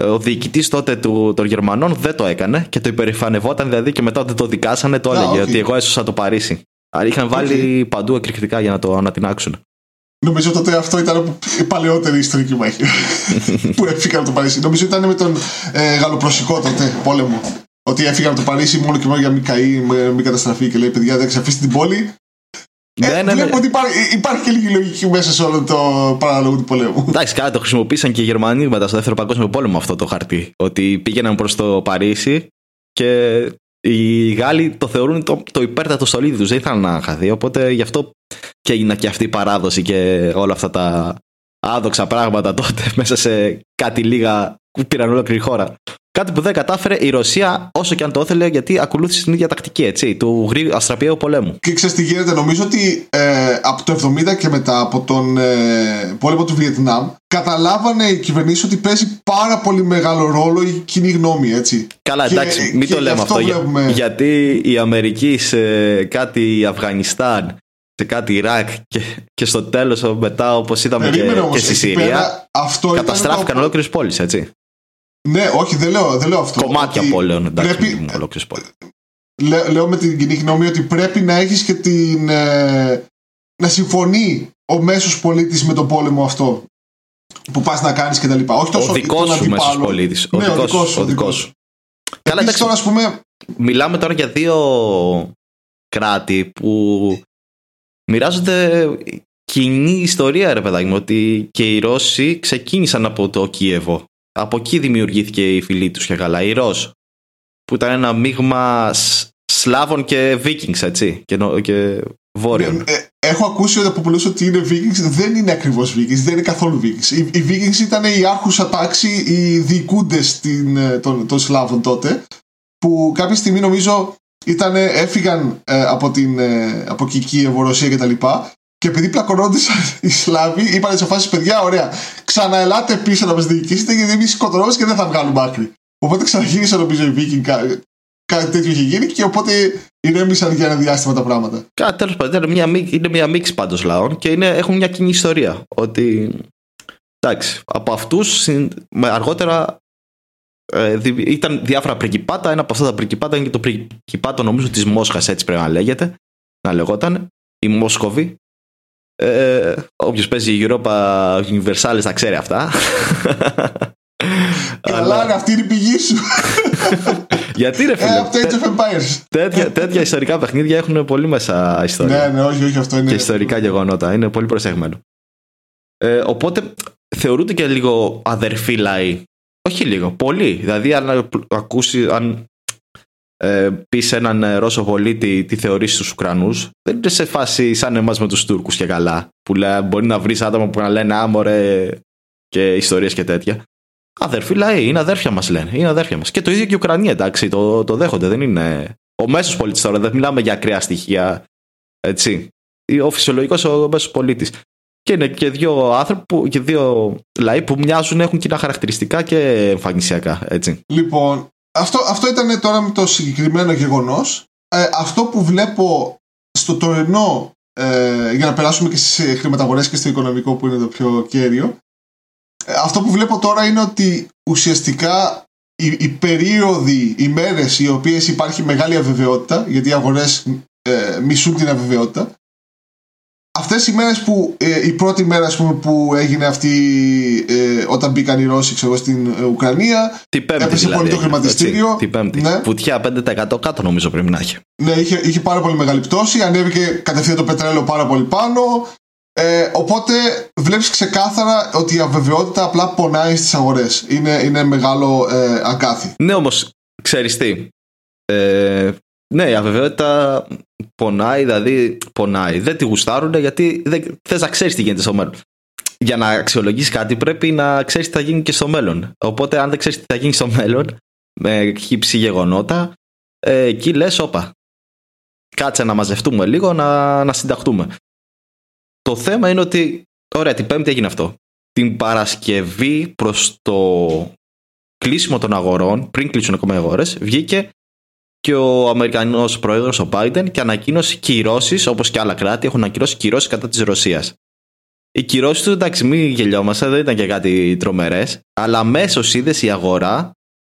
ο διοικητής τότε του, των Γερμανών δεν το έκανε και το υπερηφανευόταν δηλαδή και μετά όταν το δικάσανε το έλεγε ότι εγώ έσωσα το Παρίσι. Αλλά είχαν βάλει παντού εκρηκτικά για να το ανατινάξουν. Νομίζω τότε αυτό ήταν η παλαιότερη ιστορική μάχη [LAUGHS] που έφυγαν από το Παρίσι. Νομίζω ήταν με τον ε, Γαλλοπροσικό τότε πόλεμο. Ότι έφυγαν από το Παρίσι μόνο και μόνο για μην καεί, μην καταστραφεί και λέει: Παιδιά, δεν αφήσει την πόλη. Ε, ναι, ναι, βλέπω ναι. ότι υπάρχει, υπάρχει και λίγη λογική μέσα σε όλο το παράλογο του πολέμου. Εντάξει, κάτι το χρησιμοποίησαν και οι Γερμανοί μετά στο δεύτερο παγκόσμιο πόλεμο αυτό το χαρτί. Ότι πήγαιναν προς το Παρίσι και οι Γάλλοι το θεωρούν το, το υπέρτατο στολίδι τους. Δεν ήθελαν να χαθεί. Οπότε γι' αυτό και έγινε και αυτή η παράδοση και όλα αυτά τα άδοξα πράγματα τότε [LAUGHS] μέσα σε κάτι λίγα που πήραν ολόκληρη χώρα. Κάτι που δεν κατάφερε η Ρωσία όσο και αν το ήθελε γιατί ακολούθησε την ίδια τακτική έτσι, του αστραπιαίου πολέμου. Και ξέρεις τι γίνεται, νομίζω ότι ε, από το 70 και μετά από τον ε, πόλεμο του Βιετνάμ καταλάβανε οι κυβερνήσεις ότι παίζει πάρα πολύ μεγάλο ρόλο η κοινή γνώμη, έτσι. Καλά, και, εντάξει, μην το λέμε αυτό. Βλέπουμε... Γιατί η Αμερική σε κάτι Αφγανιστάν σε κάτι Ιράκ και, και στο τέλος μετά όπως είδαμε και, και στη Συρία καταστράφηκαν το... ολόκληρες πόλεις, έτσι. Ναι, όχι, δεν λέω, δεν λέω αυτό. Κομμάτια ότι πόλεων, εντάξει, πρέπει... ολόκληρες πόλεις. Λέω, με την κοινή γνώμη ότι πρέπει να έχεις και την. Ε, να συμφωνεί ο μέσος πολίτης με τον πόλεμο αυτό που πας να κάνεις κτλ. Όχι τόσο ο δικό σου μέσος πολίτης. Ο, ναι, ο δικός σου. Καλά, εντάξει, τώρα, πούμε... Μιλάμε τώρα για δύο κράτη που μοιράζονται κοινή ιστορία, ρε παιδάκι μου, ότι και οι Ρώσοι ξεκίνησαν από το Κίεβο. Από εκεί δημιουργήθηκε η φυλή του και καλά. Οι Ρώσοι, που ήταν ένα μείγμα Σλάβων και Vikings, έτσι, και, και Βόρειων. Ε, ε, έχω ακούσει από πολλού ότι είναι Vikings, δεν είναι ακριβώς Vikings, δεν είναι καθόλου Vikings. Οι, οι Vikings ήταν η άρχουσα τάξη, οι διοικούντες ε, των, των Σλάβων τότε, που κάποια στιγμή νομίζω ήταν, έφυγαν ε, από, την, ε, από Κίεβο, Ρωσία κτλ. Και, και επειδή πλακωνόντουσαν οι Σλάβοι, είπαν σε φάση παιδιά, ωραία, ξαναελάτε πίσω να μας διοικήσετε γιατί εμείς σκοτωνόμαστε και δεν θα βγάλουμε άκρη. Οπότε ξαναγύρισαν νομίζω οι Βίκινγκ, κάτι τέτοιο είχε γίνει και οπότε ηρέμησαν για ένα διάστημα τα πράγματα. Κάτι τέλος πάντων. Είναι μια, είναι μια μίξη πάντως λαών και είναι, έχουν μια κοινή ιστορία. Ότι εντάξει, από αυτούς αργότερα ε, ήταν διάφορα πριγκιπάτα. Ένα από αυτά τα πριγκιπάτα είναι και το πριγκιπάτο νομίζω της Μόσχας, έτσι πρέπει να λέγεται. Να λεγόταν. Η Μόσκοβη. Ε, Όποιος παίζει Europa Universalis θα ξέρει αυτά. [LAUGHS] Καλά, Αλλά... αυτή είναι η πηγή σου. [LAUGHS] Γιατί ρε φίλε; Ε, of Empires. τέτοια, τέτοια ιστορικά παιχνίδια έχουν πολύ μέσα ιστορία. Ναι, ναι, όχι, όχι, αυτό είναι. Και ιστορικά γεγονότα. Είναι πολύ προσεγμένο. Ε, οπότε θεωρούνται και λίγο αδερφοί λαοί όχι λίγο, πολύ. Δηλαδή, αν ακούσει, αν ε, πεις σε έναν ε, Ρώσο πολίτη τι θεωρείς στους Ουκρανούς, δεν είναι σε φάση σαν εμάς με τους Τούρκους και καλά. Που λέει, μπορεί να βρεις άτομα που να λένε άμορε και ιστορίες και τέτοια. Αδέρφοι λαοί, είναι αδέρφια μας λένε. Είναι αδέρφια μας. Και το ίδιο και η Ουκρανία, εντάξει, το, το δέχονται. Δεν είναι. Ο μέσος πολίτης τώρα, δεν μιλάμε για ακραία στοιχεία. Έτσι. Ο φυσιολογικός ο μέσος πολίτης. Και είναι και δύο άνθρωποι που, και δύο λαοί που μοιάζουν, έχουν κοινά χαρακτηριστικά και εμφανισιακά. Έτσι. Λοιπόν, αυτό, αυτό ήταν τώρα με το συγκεκριμένο γεγονός. Ε, αυτό που βλέπω στο τωρινό, ε, για να περάσουμε και στις χρηματαγορές και στο οικονομικό που είναι το πιο κέριο, ε, αυτό που βλέπω τώρα είναι ότι ουσιαστικά οι, οι περίοδοι, οι μέρες οι οποίες υπάρχει μεγάλη αβεβαιότητα, γιατί οι αγορές ε, μισούν την αβεβαιότητα, Αυτές οι μέρες που. Ε, η πρώτη μέρα ας πούμε, που έγινε αυτή ε, όταν μπήκαν οι Ρώσοι ξέρω, στην ε, Ουκρανία. Την Πέμπτη. Έπεσε δηλαδή, πολύ το χρηματιστήριο. Έτσι, την Πέμπτη. Ναι. Βουτιά 5% κάτω νομίζω πρέπει να έχει. Ναι, είχε, είχε πάρα πολύ μεγάλη πτώση. Ανέβηκε κατευθείαν το πετρέλαιο πάρα πολύ πάνω. Ε, οπότε βλέπεις ξεκάθαρα ότι η αβεβαιότητα απλά πονάει στις αγορές. Είναι, είναι μεγάλο ε, αγκάθι. Ναι, όμως ξέρεις τι. Ε, ναι, η αβεβαιότητα πονάει, δηλαδή πονάει. Δεν τη γουστάρουν γιατί δεν θες να ξέρεις τι γίνεται στο μέλλον. Για να αξιολογήσει κάτι πρέπει να ξέρεις τι θα γίνει και στο μέλλον. Οπότε, αν δεν ξέρεις τι θα γίνει στο μέλλον, με χύψη γεγονότα, ε, εκεί λες όπα. Κάτσε να μαζευτούμε λίγο, να, να συνταχτούμε. Το θέμα είναι ότι, ωραία, την Πέμπτη έγινε αυτό. Την Παρασκευή προς το κλείσιμο των αγορών, πριν κλείσουν ακόμα οι αγορές, βγήκε και ο Αμερικανός πρόεδρος, ο Biden, και ανακοίνωσε κυρώσεις, όπως και άλλα κράτη έχουν ανακοινώσει κυρώσεις κατά της Ρωσίας. Οι κυρώσεις τους, εντάξει, μην γελιόμαστε, δεν ήταν και κάτι τρομερές, αλλά αμέσως είδε η αγορά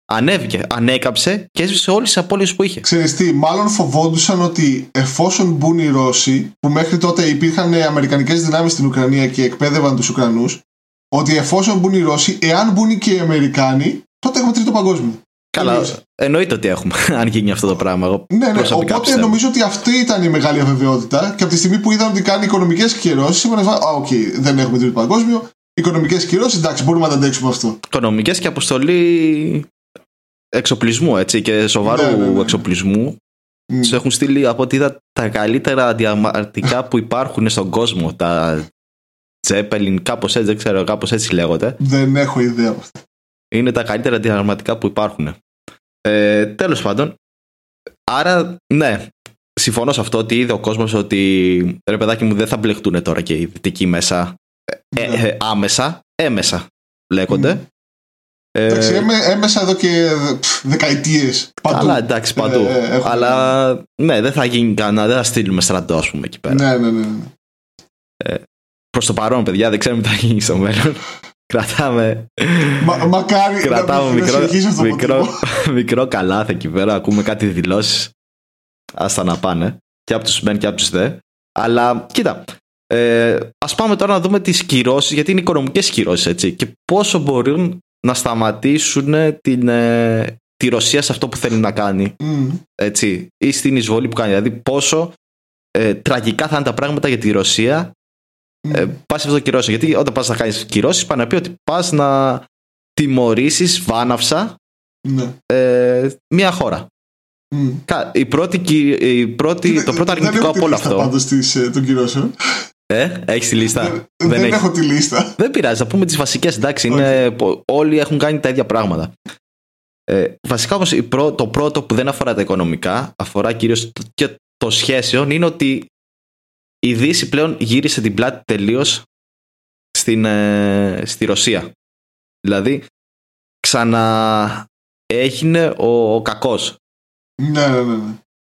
ανέβηκε, ανέκαψε και έσβησε όλες τις απώλειες που είχε. Ξέρεις τι, μάλλον φοβόντουσαν ότι εφόσον μπουν οι Ρώσοι, που μέχρι τότε υπήρχαν αμερικανικές δυνάμεις στην Ουκρανία και εκπαίδευαν τους Ουκρανούς, ότι εφόσον μπουν οι Ρώσοι, εάν μπουν και οι Αμερικάνοι, τότε έχουμε τρίτο παγκόσμιο. Καλά, εννοείται ότι έχουμε, [LAUGHS] αν γίνει αυτό το πράγμα. Εγώ ναι, ναι. Οπότε πιστεύω. νομίζω ότι αυτή ήταν η μεγάλη αβεβαιότητα. Και από τη στιγμή που είδαν ότι κάνει οικονομικές κυρώσεις, είπαν: Α, OK, okay, δεν έχουμε τρίτο παγκόσμιο. Οικονομικές κυρώσεις, εντάξει, μπορούμε να τα αντέξουμε αυτό. Οικονομικές και αποστολή εξοπλισμού, έτσι, και σοβαρού ναι, ναι, ναι. εξοπλισμού. Mm. Τους έχουν στείλει από ό,τι είδα τα καλύτερα αντιαρματικά που υπάρχουν στον κόσμο. Τα Zeppelin, κάπως έτσι, δεν ξέρω, κάπως έτσι λέγονται. Δεν έχω ιδέα από αυτό είναι τα καλύτερα διαρματικά που υπάρχουν. Ε, τέλος πάντων, άρα ναι, συμφωνώ σε αυτό ότι είδε ο κόσμος ότι ρε παιδάκι μου δεν θα μπλεχτούν τώρα και οι δυτικοί μέσα ε, ναι. ε, άμεσα, έμεσα λέγονται. Ε, εντάξει, έμεσα εδώ και δεκαετίες. Καλά, εντάξει, παντού. Ε, Αλλά ναι, δεν θα γίνει κανένα, δεν θα στείλουμε στρατό, ας πούμε, εκεί πέρα. Ναι, ναι, ναι. ναι. Ε, Προς το παρόν, παιδιά, δεν ξέρουμε τι θα γίνει στο μέλλον. [LAUGHS] Κρατάμε. Μα, μακάρι Κρατάμε να μικρό, μικρό, [LAUGHS] μικρό καλάθι εκεί πέρα. Ακούμε κάτι δηλώσεις. Άστα να πάνε. Και από τους μεν και από τους δε. Αλλά κοίτα. Ε, Α πάμε τώρα να δούμε τις κυρώσεις, γιατί είναι οικονομικές κυρώσεις έτσι. Και πόσο μπορούν να σταματήσουν την, ε, τη Ρωσία σε αυτό που θέλει να κάνει. Έτσι, ή στην εισβολή που κάνει. Δηλαδή, πόσο ε, τραγικά θα είναι τα πράγματα για τη Ρωσία ε, πας σε αυτό το κυρώσιο. Γιατί όταν πας να κάνεις κυρώσεις, πάνε να πει ότι πας να τιμωρήσεις βάναυσα ναι. ε, μια χώρα. Mm. Η πρώτη, η πρώτη, το πρώτο αρνητικό από όλο αυτό. Πάντως ε, των κυρώσεων. Ε, έχεις τη λίστα; Δεν, δεν, δεν έχω τη λίστα. Δεν πειράζει, θα πούμε τις βασικές. Εντάξει, είναι, όλοι έχουν κάνει τα ίδια πράγματα. Ε, βασικά όμως το πρώτο που δεν αφορά τα οικονομικά, αφορά κυρίως και το σχέσεων, είναι ότι η Δύση πλέον γύρισε την πλάτη τελείως στην, ε, στη Ρωσία. Δηλαδή, ξανά έγινε ο, ο κακός. Ναι, ναι, ναι, ναι.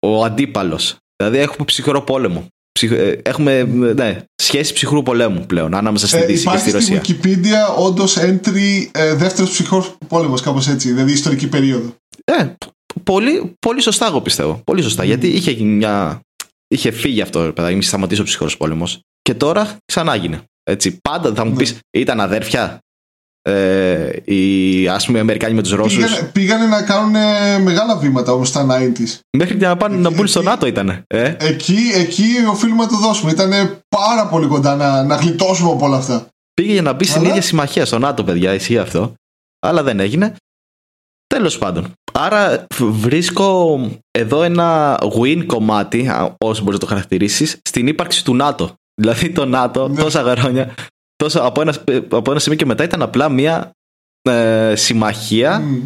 Ο αντίπαλος. Δηλαδή έχουμε ψυχρό πόλεμο. Ε, έχουμε ναι, σχέση ψυχρού πολέμου πλέον ανάμεσα στη ε, Δύση και στη Ρωσία. Στη Wikipedia όντως entry ε, δεύτερος ψυχρός πόλεμος, κάπως έτσι, δηλαδή ιστορική περίοδο. Ε, πολύ, πολύ σωστά εγώ πιστεύω. Πολύ σωστά. Γιατί είχε μια είχε φύγει αυτό, παιδάκι, μη σταματήσει ο ψυχρός πόλεμος. Και τώρα ξανά γίνει. Έτσι, πάντα θα μου ναι. πεις, ήταν αδέρφια. Ε, οι ας πούμε, Αμερικάνοι με τους Ρώσους. Πήγανε, πήγανε, να κάνουν μεγάλα βήματα όμως στα 90s. Μέχρι να πάνε να μπουν στο ΝΑΤΟ ήταν. Ε; Εκεί, εκεί οφείλουμε να το δώσουμε. Ήταν πάρα πολύ κοντά να, να γλιτώσουμε από όλα αυτά. Πήγε για να μπει στην ίδια συμμαχία στο ΝΑΤΟ, παιδιά, ισχύει αυτό. Αλλά δεν έγινε. Τέλος πάντων. Άρα βρίσκω εδώ ένα win κομμάτι, όσο μπορείς να το χαρακτηρίσεις, στην ύπαρξη του ΝΑΤΟ. Δηλαδή το ΝΑΤΟ ναι. τόσα χρόνια, τόσο, από, ένα, από ένα σημείο και μετά ήταν απλά μια ε, συμμαχία mm.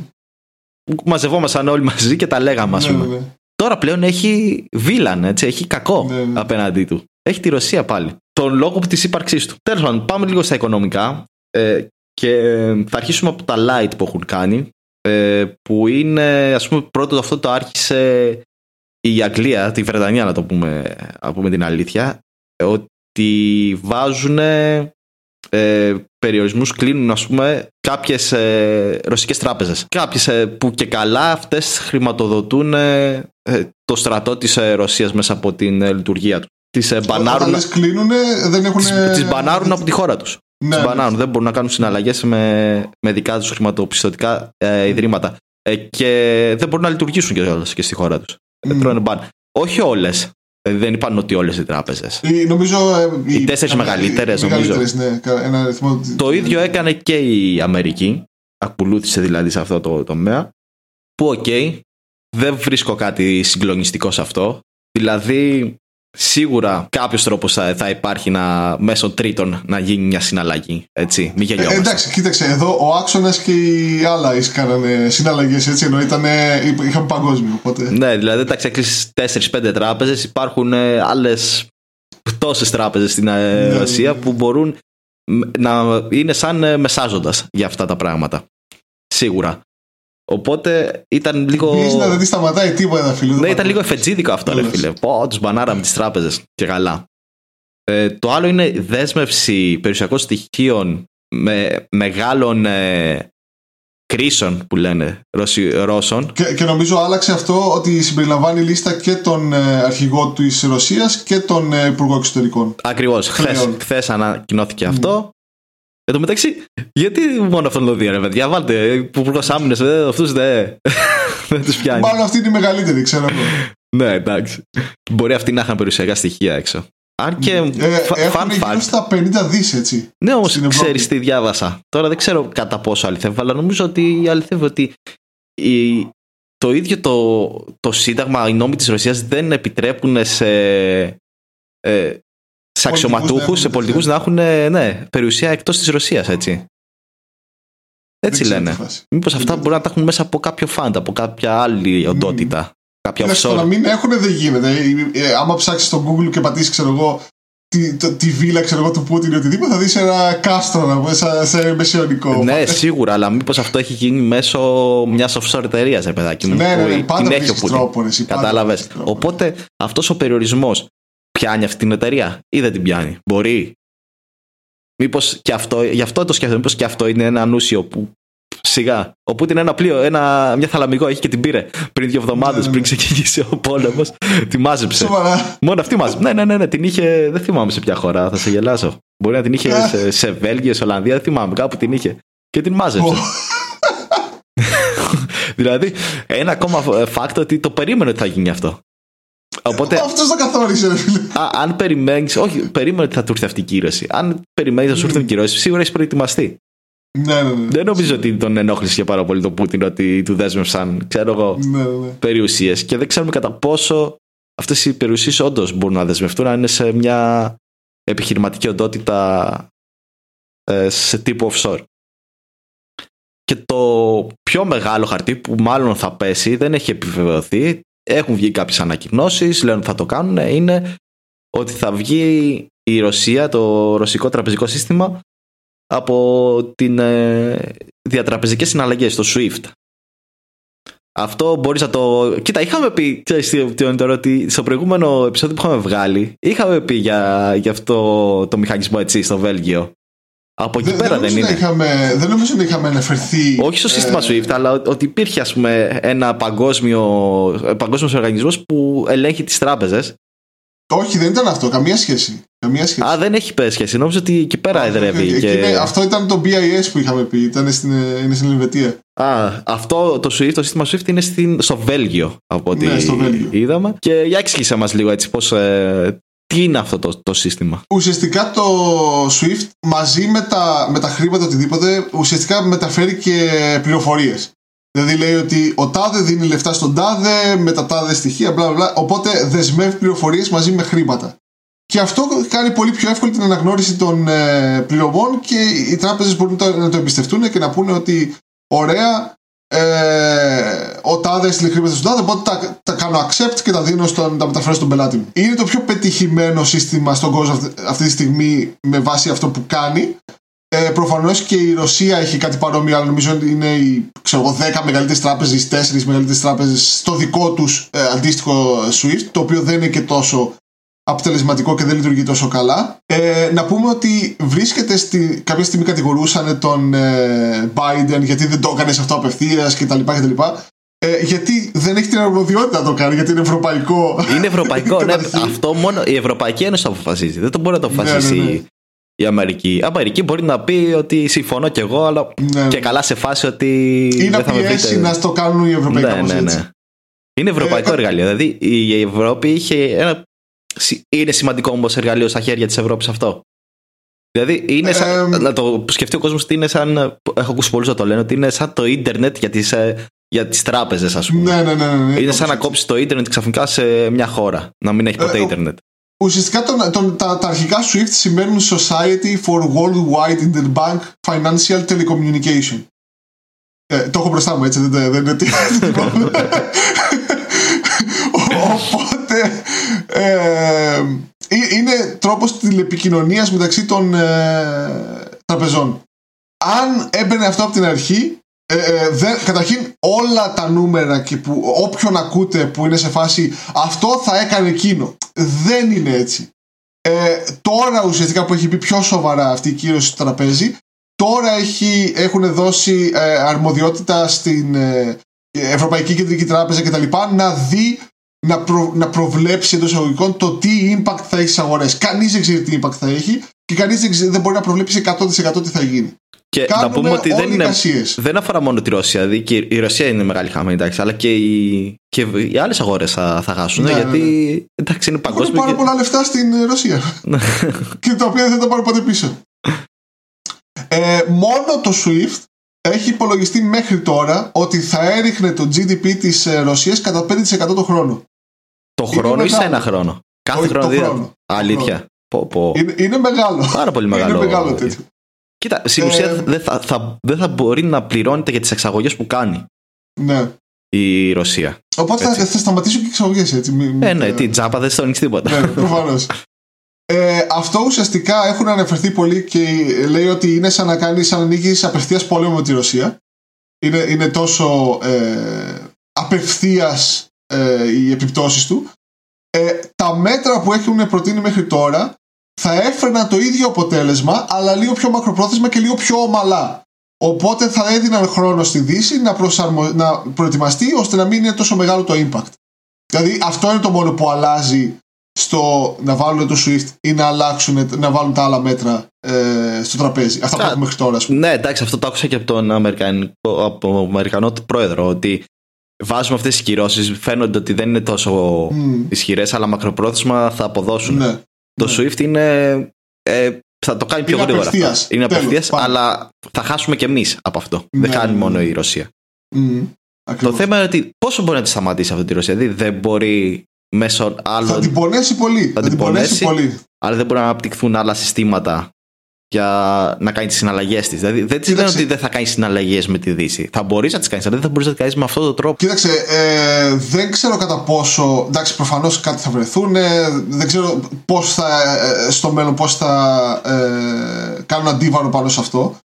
που μαζευόμασταν όλοι μαζί και τα λέγαμε, ας ναι, πούμε. Ναι, Τώρα πλέον έχει βίλαν, έτσι, έχει κακό ναι, απέναντί του. Έχει τη Ρωσία πάλι. Τον λόγο της ύπαρξής του. Τέλος πάντων, πάμε λίγο στα οικονομικά ε, και θα αρχίσουμε από τα light που έχουν κάνει. Ε, που είναι ας πούμε πρώτο αυτό το άρχισε η Αγγλία, τη Βρετανία να το πούμε, να πούμε την αλήθεια ότι βάζουν ε, περιορισμούς κλείνουν ας πούμε κάποιες ε, ρωσικές τράπεζες. Κάποιες ε, που και καλά αυτές χρηματοδοτούν ε, το στρατό της Ρωσίας μέσα από την λειτουργία του τις μπανάρουν, δεν έχουν... τις, τις μπανάρουν από τη χώρα τους ναι, ναι. Δεν μπορούν να κάνουν συναλλαγές με, με δικά τους χρηματοπιστωτικά ε, ιδρύματα. Ε, και δεν μπορούν να λειτουργήσουν και, και στη χώρα τους. Mm. Όχι όλες. Ε, δεν είπαν ότι όλες οι τράπεζες. Νομίζω. Ε, οι, οι τέσσερις μεγαλύτερες, νομίζω. Ναι, ένα αριθμό... Το ίδιο έκανε και η Αμερική. Ακολούθησε δηλαδή σε αυτό το τομέα. Που OK, okay, δεν βρίσκω κάτι συγκλονιστικό σε αυτό. Δηλαδή, σίγουρα κάποιος τρόπος θα, θα υπάρχει να, μέσω τρίτων να γίνει μια συναλλαγή. Έτσι, μην ε, εντάξει, κοίταξε, εδώ ο άξονας και οι άλλοι κάνανε συναλλαγές έτσι, ενώ ήταν, είχαν παγκόσμιο. Οπότε... Ναι, δηλαδή, εντάξει, έκλεισε 4-5 τράπεζες, υπάρχουν ε, άλλες τόσες τράπεζες στην ε, ναι, Ρωσία ναι, ναι. που μπορούν να είναι σαν ε, μεσάζοντας για αυτά τα πράγματα. Σίγουρα. Οπότε ήταν λίγο. Πήγε να δεν σταματάει τίποτα, φίλε. Ναι, ήταν λίγο εφετζίδικο αυτό, ρε φίλε. Πω, τους μπανάραμε τις τράπεζες και καλά. Ε, το άλλο είναι δέσμευση περιουσιακών στοιχείων με μεγάλων ε, κρίσεων που λένε Ρώσων. Και, και νομίζω άλλαξε αυτό ότι συμπεριλαμβάνει λίστα και τον ε, αρχηγό της Ρωσίας και τον ε, Υπουργό Εξωτερικών. Ακριβώς. Χθες ανακοινώθηκε αυτό. Εν τω μεταξύ, γιατί μόνο αυτόν τον δύο, ρε παιδιά, βάλτε υπουργό άμυνα, αυτούς δεν [LAUGHS] δεν τους πιάνει. Μάλλον αυτή είναι η μεγαλύτερη, ξέρω εγώ. ναι, εντάξει. Μπορεί αυτοί να είχαν περιουσιακά στοιχεία έξω. Αν και. Ε, fun fact. στα 50 δις, έτσι. Ναι, όμως ξέρεις τι διάβασα. Τώρα δεν ξέρω κατά πόσο αληθεύει, αλλά νομίζω ότι αληθεύει ότι η, το ίδιο το, το Σύνταγμα, οι νόμοι της Ρωσίας δεν επιτρέπουν σε. Ε, σε αξιωματούχους, σε πολιτικούς να έχουν ναι, περιουσία εκτός της Ρωσίας, έτσι. Έτσι λένε. Μήπως αυτά μπορεί να τα έχουν μέσα από κάποιο φαντ, από κάποια άλλη οντότητα. Mm. Κάποια offshore. να μην έχουν δεν γίνεται. Ε, ε, άμα ψάξεις στο Google και πατήσεις, ξέρω εγώ, τη, τη, τη βίλα ξέρω εγώ, του Πούτιν ή οτιδήποτε, θα δεις ένα κάστρο να πούμε, σε μεσαιωνικό. Ναι, σίγουρα, αλλά μήπως αυτό έχει γίνει μέσω μιας offshore εταιρείας, ρε παιδάκι μου. Ναι, ναι, ναι, πάντα την έχει ο Πούτιν. Κατάλαβες. Οπότε αυτός ο περιορισμός πιάνει αυτή την εταιρεία ή δεν την πιάνει. Μπορεί. Μήπως και αυτό, γι' αυτό το σκέφτομαι, μήπως και αυτό είναι ένα ανούσιο που σιγά. Ο Πούτιν ένα πλοίο, ένα, μια θαλαμικό έχει και την πήρε πριν δύο εβδομάδες ναι, ναι, πριν ξεκινήσει ο πόλεμος. τη μάζεψε. Σοβαρά. Μόνο αυτή μάζεψε. ναι, ναι, ναι, ναι, την είχε. Δεν θυμάμαι σε ποια χώρα, θα σε γελάσω. Μπορεί να την είχε σε, σε Βέλγιο, σε Ολλανδία, δεν θυμάμαι, κάπου την είχε. Και την μάζεψε. [LAUGHS] δηλαδή, ένα ακόμα fact ότι το περίμενε ότι θα γίνει αυτό. Οπότε, Αυτός το καθόρισε, ρε φίλε. αν περιμένεις, όχι, περίμενε ότι θα του έρθει αυτή η κύρωση. Αν περιμένεις να σου έρθει η κύρωση, σίγουρα έχεις προετοιμαστεί. Ναι, ναι, ναι. Δεν νομίζω ότι τον ενόχλησε και πάρα πολύ το Πούτιν ότι του δέσμευσαν, ξέρω εγώ, ναι, ναι. περιουσίες. Και δεν ξέρουμε κατά πόσο αυτές οι περιουσίες όντως μπορούν να δεσμευτούν αν είναι σε μια επιχειρηματική οντότητα ε, σε τύπο offshore. Και το πιο μεγάλο χαρτί που μάλλον θα πέσει δεν έχει επιβεβαιωθεί έχουν βγει κάποιες ανακοινώσεις, λένε ότι θα το κάνουν, είναι ότι θα βγει η Ρωσία, το ρωσικό τραπεζικό σύστημα από την ε, διατραπεζικές συναλλαγές, το SWIFT. Αυτό μπορείς να το. Κοίτα, είχαμε πει. Ξέρεις, τώρα, ότι στο προηγούμενο επεισόδιο που είχαμε βγάλει, είχαμε πει για, για αυτό το μηχανισμό έτσι στο Βέλγιο. Από εκεί πέρα δεν, είναι. Είχαμε, δεν νομίζω ότι είχαμε αναφερθεί. Όχι στο σύστημα ε, SWIFT, αλλά ότι υπήρχε ας πούμε, ένα παγκόσμιο παγκόσμιος οργανισμός που ελέγχει τις τράπεζες. Όχι, δεν ήταν αυτό. Καμία σχέση. Καμία σχέση. Α, δεν έχει σχέση. Νόμιζα ότι εκεί πέρα εδρεύει. Και... αυτό ήταν το BIS που είχαμε πει. Ήταν στην, είναι στην Ελβετία. Α, αυτό το SWIFT, το σύστημα SWIFT είναι στην, στο Βέλγιο από ό,τι ναι, στο Βέλγιο. είδαμε. Και για εξήγησέ μας λίγο έτσι πώς ε, τι είναι αυτό το, το σύστημα; Ουσιαστικά το SWIFT μαζί με τα, με τα χρήματα οτιδήποτε ουσιαστικά μεταφέρει και πληροφορίες. Δηλαδή λέει ότι ο τάδε δίνει λεφτά στον τάδε με τα τάδε στοιχεία, μπλα μπλα. Οπότε δεσμεύει πληροφορίες μαζί με χρήματα. Και αυτό κάνει πολύ πιο εύκολη την αναγνώριση των ε, πληρωμών και οι τράπεζες μπορούν να το εμπιστευτούν και να πούνε ότι ωραία, ε, ο τάδες έστειλε χρήματα στον τάδε, οπότε τα, τα κάνω accept και τα δίνω στον, τα μεταφέρω στον πελάτη μου. Είναι το πιο πετυχημένο σύστημα στον κόσμο αυτή, αυτή τη στιγμή με βάση αυτό που κάνει. Ε, Προφανώς και η Ρωσία έχει κάτι παρόμοιο, αλλά νομίζω ότι είναι οι ξέρω, 10 μεγαλύτερες τράπεζες, 4 μεγαλύτερες τράπεζες στο δικό τους ε, αντίστοιχο SWIFT, το οποίο δεν είναι και τόσο αποτελεσματικό και δεν λειτουργεί τόσο καλά. Ε, να πούμε ότι βρίσκεται στη, κάποια στιγμή κατηγορούσαν τον ε, Biden γιατί δεν το έκανε αυτό απευθείας κτλ. κτλ. Ε, γιατί δεν έχει την αρμοδιότητα να το κάνει, γιατί είναι ευρωπαϊκό. Είναι ευρωπαϊκό, [LAUGHS] ναι. αυτό μόνο η Ευρωπαϊκή Ένωση το αποφασίζει. Δεν το μπορεί να το ναι, αποφασίσει ναι, ναι, η Αμερική. Η Αμερική μπορεί να πει ότι συμφωνώ κι εγώ, αλλά ναι. και καλά σε φάση ότι. Ή να πιέσει να το κάνουν οι Ευρωπαϊκοί. Ναι, ναι, ναι. Είναι ευρωπαϊκό ε, εργαλείο. Δηλαδή η Ευρώπη είχε ένα είναι σημαντικό όμως εργαλείο στα χέρια της Ευρώπης αυτό. Δηλαδή, είναι σαν, ε, να το σκεφτεί ο κόσμος ότι είναι σαν. Έχω ακούσει πολλούς να το λένε ότι είναι σαν το ίντερνετ για τις για τις τράπεζες ας πούμε. Ναι, ναι, ναι, ναι, είναι σαν να κόψεις το ίντερνετ ξαφνικά σε μια χώρα. Να μην έχει ποτέ ε, ίντερνετ. ουσιαστικά τον, τον, τα, τα αρχικά SWIFT σημαίνουν Society for Worldwide Interbank Financial Telecommunication. Ε, το έχω μπροστά μου έτσι, δεν, δεν είναι [LAUGHS] [LAUGHS] Οπότε ε, είναι τρόπος τηλεπικοινωνίας μεταξύ των ε, τραπεζών. Αν έμπαινε αυτό από την αρχή, ε, ε, δεν, καταρχήν όλα τα νούμερα και που, όποιον ακούτε που είναι σε φάση αυτό θα έκανε εκείνο. Δεν είναι έτσι. Ε, τώρα ουσιαστικά που έχει μπει πιο σοβαρά αυτή η κύρωση στο τραπέζι, τώρα έχει, έχουν δώσει ε, αρμοδιότητα στην ε, Ευρωπαϊκή Κεντρική Τράπεζα κτλ. να δει, να, προ, να προβλέψει εντός εισαγωγικών το τι impact θα έχει στις αγορές. Κανείς δεν ξέρει τι impact θα έχει και κανείς δεν, δεν μπορεί να προβλέψει 100% τι θα γίνει. Και να πούμε ότι δεν, είναι, δεν αφορά μόνο τη Ρωσία. Δηλαδή η Ρωσία είναι μεγάλη χαμένη, εντάξει, αλλά και οι, και οι άλλες αγορές θα, θα χάσουν. Ναι, γιατί ναι, ναι. εντάξει, είναι παγκόσμιο. Έχουν πάρα και... πολλά λεφτά στην Ρωσία. Ναι. [LAUGHS] και τα οποία δεν θα τα πάρουν ποτέ πίσω. ε, μόνο το SWIFT έχει υπολογιστεί μέχρι τώρα ότι θα έριχνε το GDP της ε, Ρωσίας κατά 5% το χρόνο. Το χρόνο ή σε ένα χρόνο; Κάθε χρόνο, χρόνο. Αλήθεια. Πω, πω. Είναι, είναι, μεγάλο. Πάρα πολύ μεγάλο. Είναι μεγάλο τέτοιο. Κοίτα, στην ουσία ε, δεν θα, θα, δεν θα μπορεί να πληρώνεται για τις εξαγωγές που κάνει. Ναι. Η Ρωσία. Οπότε θα, θα σταματήσουν και οι εξαγωγές, έτσι. Μη, ε, ναι, τι τζάπα δεν στόνει τίποτα. Ναι, προφανώς. Ε, αυτό ουσιαστικά έχουν αναφερθεί πολύ και λέει ότι είναι σαν να κάνεις σαν να ανοίγεις απευθείας πόλεμο με τη Ρωσία. Είναι, είναι τόσο ε, απευθείας ε, οι επιπτώσεις του. Ε, τα μέτρα που έχουν προτείνει μέχρι τώρα θα έφερναν το ίδιο αποτέλεσμα, αλλά λίγο πιο μακροπρόθεσμα και λίγο πιο ομαλά. Οπότε θα έδιναν χρόνο στη Δύση να, προσαρμο... να προετοιμαστεί ώστε να μην είναι τόσο μεγάλο το impact. Δηλαδή αυτό είναι το μόνο που αλλάζει στο να βάλουν το SWIFT ή να αλλάξουν, να βάλουν τα άλλα μέτρα ε, στο τραπέζι. Αυτά που έχουμε μέχρι τώρα. Ναι, εντάξει, αυτό το άκουσα και από τον Αμερικανικό, από τον Αμερικανό πρόεδρο. Ότι βάζουμε αυτές τις κυρώσεις, φαίνονται ότι δεν είναι τόσο mm. ισχυρές, αλλά μακροπρόθεσμα θα αποδώσουν. Ναι. Το ναι. Swift είναι. Ε, θα το κάνει πιο είναι γρήγορα. Απευθείας. Είναι απευθείας, αλλά θα χάσουμε κι εμείς από αυτό. Ναι, δεν κάνει ναι, μόνο ναι. η Ρωσία. Mm, το θέμα είναι ότι πόσο μπορεί να τη σταματήσει αυτή τη Ρωσία; Δηλαδή δεν μπορεί μέσω άλλων. Θα την πονέσει πολύ. Θα, την πονέσει, πολύ. Αλλά δεν μπορεί να αναπτυχθούν άλλα συστήματα για να κάνει τις συναλλαγές της. Δηλαδή δεν της λένε ότι δεν θα κάνεις συναλλαγές με τη Δύση. Θα μπορείς να τις κάνεις, αλλά δεν θα μπορείς να τις κάνεις με αυτόν τον τρόπο. Κοίταξε, ε, δεν ξέρω κατά πόσο. Εντάξει, προφανώς κάτι θα βρεθούν. Ε, δεν ξέρω πώς θα. Ε, στο μέλλον πώς θα ε, κάνουν αντίβαρο πάνω σε αυτό.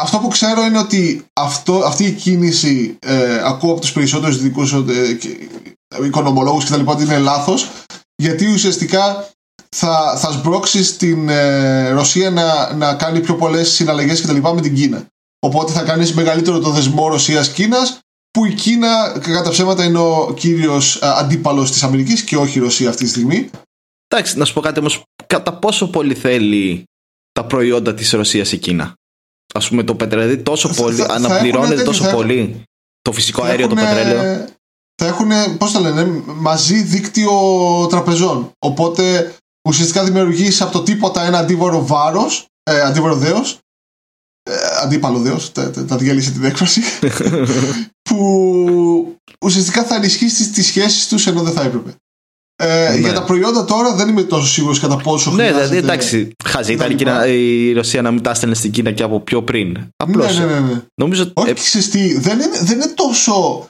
Αυτό που ξέρω είναι ότι αυτό, αυτή η κίνηση ε, ακούω από τους περισσότερους δικού ε, οικονομολόγους κτλ. ότι είναι λάθος. Γιατί ουσιαστικά θα, θα σμπρώξει την ε, Ρωσία να, να κάνει πιο πολλές συναλλαγές κτλ. με την Κίνα. Οπότε θα κάνεις μεγαλύτερο το δεσμό Ρωσία-Κίνα, που η Κίνα κατά ψέματα είναι ο κύριος αντίπαλος της Αμερικής και όχι η Ρωσία αυτή τη στιγμή. Εντάξει, να σου πω κάτι όμως. Κατά πόσο πολύ θέλει τα προϊόντα της Ρωσίας η Κίνα; Α πούμε το πετρελαίδι τόσο πολύ, αναπληρώνεται τόσο πολύ. Το φυσικό αέριο, το πετρέλαιο; Θα έχουν, πώς τα λένε, μαζί δίκτυο τραπεζών. Οπότε ουσιαστικά δημιουργείς από το τίποτα ένα αντίβαρο βάρος, ε, αντίβαρο δέος. Ε, αντίπαλο δέος, τα, τα, διαλύσει την έκφραση. [LAUGHS] που ουσιαστικά θα ενισχύσεις τις σχέσεις τους ενώ δεν θα έπρεπε. Ε, ναι. Για τα προϊόντα τώρα δεν είμαι τόσο σίγουρος κατά πόσο ναι, χρειάζεται. Ναι, δηλαδή εντάξει. Χαζή ήταν η, η Ρωσία να μην τα έστελνε στην Κίνα και από πιο πριν. Απλώς. Ναι, ναι, ναι, ναι. Νομίζω... Όχι, ε... δεν, είναι, δεν είναι τόσο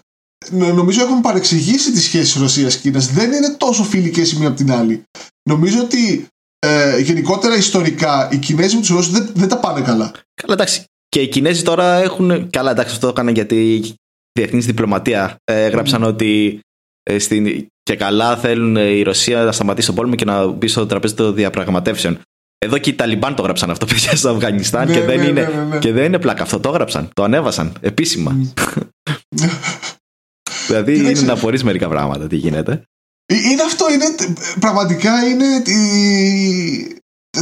νομίζω έχουν παρεξηγήσει τις σχέσεις Ρωσίας-Κίνας. Δεν είναι τόσο φιλικές η μία από την άλλη. Νομίζω ότι ε, γενικότερα ιστορικά οι Κινέζοι με τους Ρώσους δεν, δεν τα πάνε καλά. Καλά εντάξει. Και οι Κινέζοι τώρα έχουν... Καλά εντάξει αυτό το έκαναν γιατί η διεθνής διπλωματία ε, έγραψαν ότι ε, στην... και καλά θέλουν η Ρωσία να σταματήσει τον πόλεμο και να μπει στο τραπέζι των διαπραγματεύσεων. Εδώ και οι Ταλιμπάν το έγραψαν αυτό [LAUGHS] παιδιά στο Αφγανιστάν ναι, και, δεν ναι, είναι, ναι, ναι, και δεν είναι πλάκα αυτό. Το έγραψαν, το ανέβασαν επίσημα. [LAUGHS] Δηλαδή είναι να απορρεί μερικά πράγματα τι γίνεται. Ε, είναι αυτό, είναι, πραγματικά είναι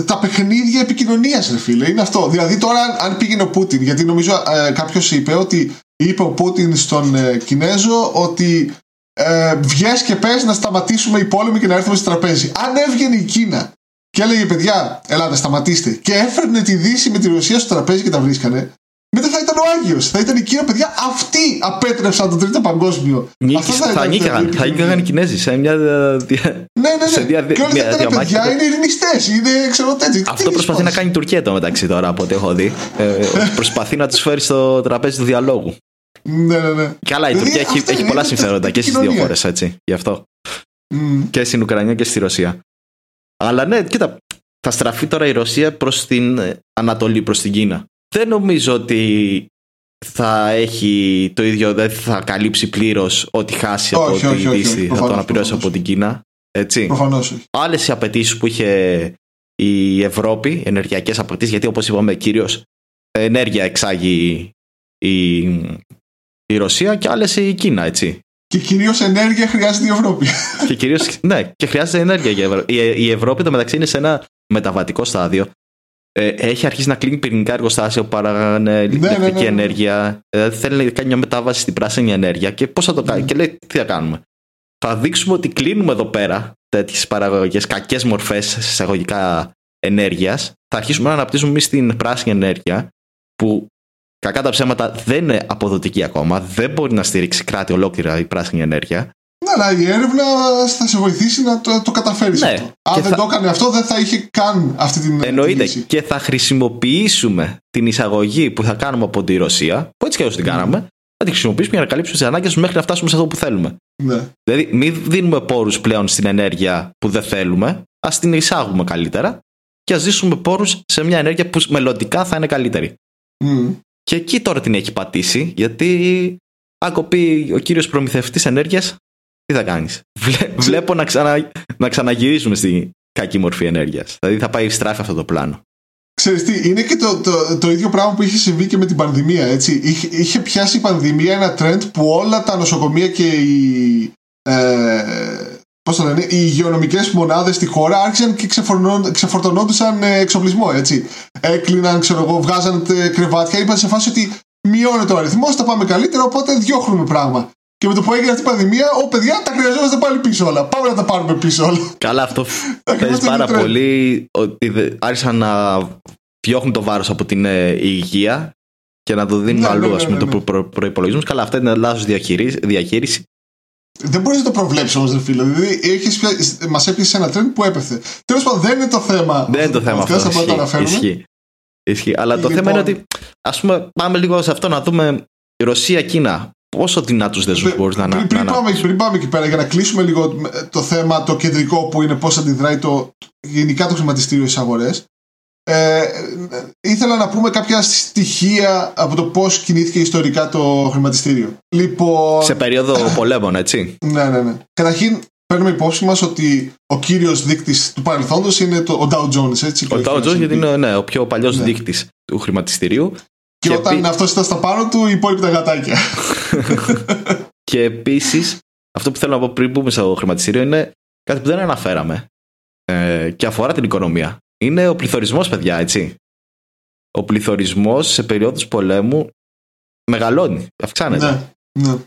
τα παιχνίδια επικοινωνίας, ρε φίλε. Είναι αυτό. Δηλαδή τώρα, αν πήγαινε ο Πούτιν, γιατί νομίζω ε, κάποιος είπε ότι είπε ο Πούτιν στον ε, Κινέζο ότι ε, βγες και πες να σταματήσουμε οι πόλεμοι και να έρθουμε στο τραπέζι. Αν έβγαινε η Κίνα και έλεγε παιδιά, ελάτε, σταματήστε, και έφερνε τη Δύση με τη Ρωσία στο τραπέζι και τα βρίσκανε, μετά θα ήταν ο Άγιος. Θα ήταν η Κίνα, παιδιά. Αυτοί απέτρεψαν το τρίτο παγκόσμιο. Νίκης, θα, θα νίκαγαν. Θα νίκαγαν οι Κινέζοι σε μια. Ναι, ναι, ναι. Δια... Και όλοι θα ήταν παιδιά, είναι ειρηνιστές. Είναι ξέρω τέτοιοι. Αυτό προσπαθεί να κάνει η Τουρκία το μεταξύ τώρα από ό,τι έχω δει. Ε, προσπαθεί να τους φέρει στο τραπέζι του διαλόγου. Ναι, ναι, ναι. Και άλλα, η Τουρκία έχει, έχει πολλά συμφέροντα και στις δύο χώρες, έτσι. Γι' αυτό. Και στην Ουκρανία και στη Ρωσία. Αλλά ναι, κοίτα, θα στραφεί τώρα η Ρωσία προς την Ανατολή, προς την Κίνα. Δεν νομίζω ότι θα έχει το ίδιο, δεν θα καλύψει πλήρως ό,τι χάσει από τη Δύση, θα το αναπληρώσει από την Κίνα. Έτσι. Προφανώς. Άλλες οι απαιτήσεις που είχε η Ευρώπη, ενεργειακές απαιτήσεις, γιατί όπως είπαμε, κυρίω ενέργεια εξάγει η, η Ρωσία και άλλες η Κίνα, έτσι. Και κυρίως ενέργεια χρειάζεται η Ευρώπη. Και κυρίως, ναι, και χρειάζεται ενέργεια για Ευρώπη. Η, η Ευρώπη το μεταξύ είναι σε ένα μεταβατικό στάδιο. Ε, έχει αρχίσει να κλείνει πυρηνικά εργοστάσια που παράγανε ναι, ηλεκτρική ναι, ναι, ναι, ενέργεια. Ε, θέλει να κάνει μια μετάβαση στην πράσινη ενέργεια. Και πώς θα το κάνει. Και λέει, τι θα κάνουμε. Θα δείξουμε ότι κλείνουμε εδώ πέρα τέτοιες παραγωγέ, κακές μορφές εισαγωγικά ενέργειας. Θα αρχίσουμε να αναπτύσσουμε εμείς την πράσινη ενέργεια που κακά τα ψέματα δεν είναι αποδοτική ακόμα. Δεν μπορεί να στηρίξει κράτη ολόκληρα η πράσινη ενέργεια. Ναι, αλλά η έρευνα θα σε βοηθήσει να το, το καταφέρεις ναι. αυτό. Αν δεν θα... το έκανε αυτό, δεν θα είχε καν αυτή την. Εννοείται. και θα χρησιμοποιήσουμε την εισαγωγή που θα κάνουμε από τη Ρωσία, που έτσι και έτσι την κάναμε, θα τη χρησιμοποιήσουμε για να καλύψουμε τις ανάγκες μέχρι να φτάσουμε σε αυτό που θέλουμε. Ναι. Δηλαδή, μην δίνουμε πόρους πλέον στην ενέργεια που δεν θέλουμε, ας την εισάγουμε καλύτερα και ας ζήσουμε πόρους σε μια ενέργεια που μελλοντικά θα είναι καλύτερη. Mm. Και εκεί τώρα την έχει πατήσει, γιατί αν κοπεί ο κύριος προμηθευτής ενέργειας, τι θα κάνεις; [LAUGHS] Βλέπω να, ξανα, να ξαναγυρίσουμε στην κακή μορφή ενέργειας. Δηλαδή θα πάει στράφη αυτό το πλάνο. Ξέρεις τι, είναι και το, το, το ίδιο πράγμα που είχε συμβεί και με την πανδημία. Έτσι. Είχε, είχε πιάσει η πανδημία ένα trend που όλα τα νοσοκομεία και οι, ε, πώς το λένε, οι υγειονομικές μονάδες στη χώρα άρχισαν και ξεφορτωνόντουσαν εξοπλισμό. Έτσι. Έκλειναν, ξέρω εγώ, βγάζαν κρεβάτια. Είπαν σε φάση ότι μειώνεται ο αριθμός, θα πάμε καλύτερα, οπότε διώχνουμε πράγμα. Και με το που έγινε αυτή η πανδημία, ο παιδιά τα χρειαζόμαστε πάλι πίσω όλα. Πάμε να τα πάρουμε πίσω όλα. Καλά, αυτό παίζει πάρα πολύ ότι άρχισαν να διώχνουν το βάρος από την ε, υγεία και να το δίνουν ναι, αλλού, ναι, ναι, ναι, το προ, προπολογισμό. Καλά, αυτά είναι λάθος διαχείριση. Δεν μπορείς να το προβλέψεις όμως, φίλε. Δηλαδή, μας έπιασε ένα τρέντ που έπεθε. Τέλος πάντων, δεν είναι το θέμα. Δεν είναι το θέμα αυτός. Ισχύει. Ισχύει. Αλλά το θέμα είναι λοιπόν. ότι, ας πούμε, πάμε λίγο σε αυτό να δούμε Ρωσία-Κίνα. Πόσο δυνατούς δεσμού μπορείς να αναπτύξει. Πριν, πάμε, πριν πάμε εκεί πέρα, για να κλείσουμε λίγο το θέμα το κεντρικό που είναι πώς αντιδράει το, γενικά το χρηματιστήριο στις αγορές. Ε, ήθελα να πούμε κάποια στοιχεία από το πώς κινήθηκε ιστορικά το χρηματιστήριο. Λοιπόν, Σε περίοδο πολέμων, έτσι. [LAUGHS] Ναι, ναι, ναι. Καταρχήν, παίρνουμε υπόψη μας ότι ο κύριος δείκτης του παρελθόντος είναι το, ο Dow Jones. Έτσι, ο Dow Jones, γιατί είναι ναι, ο πιο παλιός ναι. δείκτης του χρηματιστηρίου. Και, και όταν επί... αυτός ήταν στα πάνω του, οι υπόλοιποι τα γατάκια. [LAUGHS] [LAUGHS] και επίσης, αυτό που θέλω να πω πριν πούμε στο χρηματιστήριο είναι κάτι που δεν αναφέραμε ε, και αφορά την οικονομία. Είναι ο πληθωρισμός, παιδιά, έτσι. Ο πληθωρισμός σε περίοδους πολέμου μεγαλώνει, αυξάνεται. Ναι, ναι.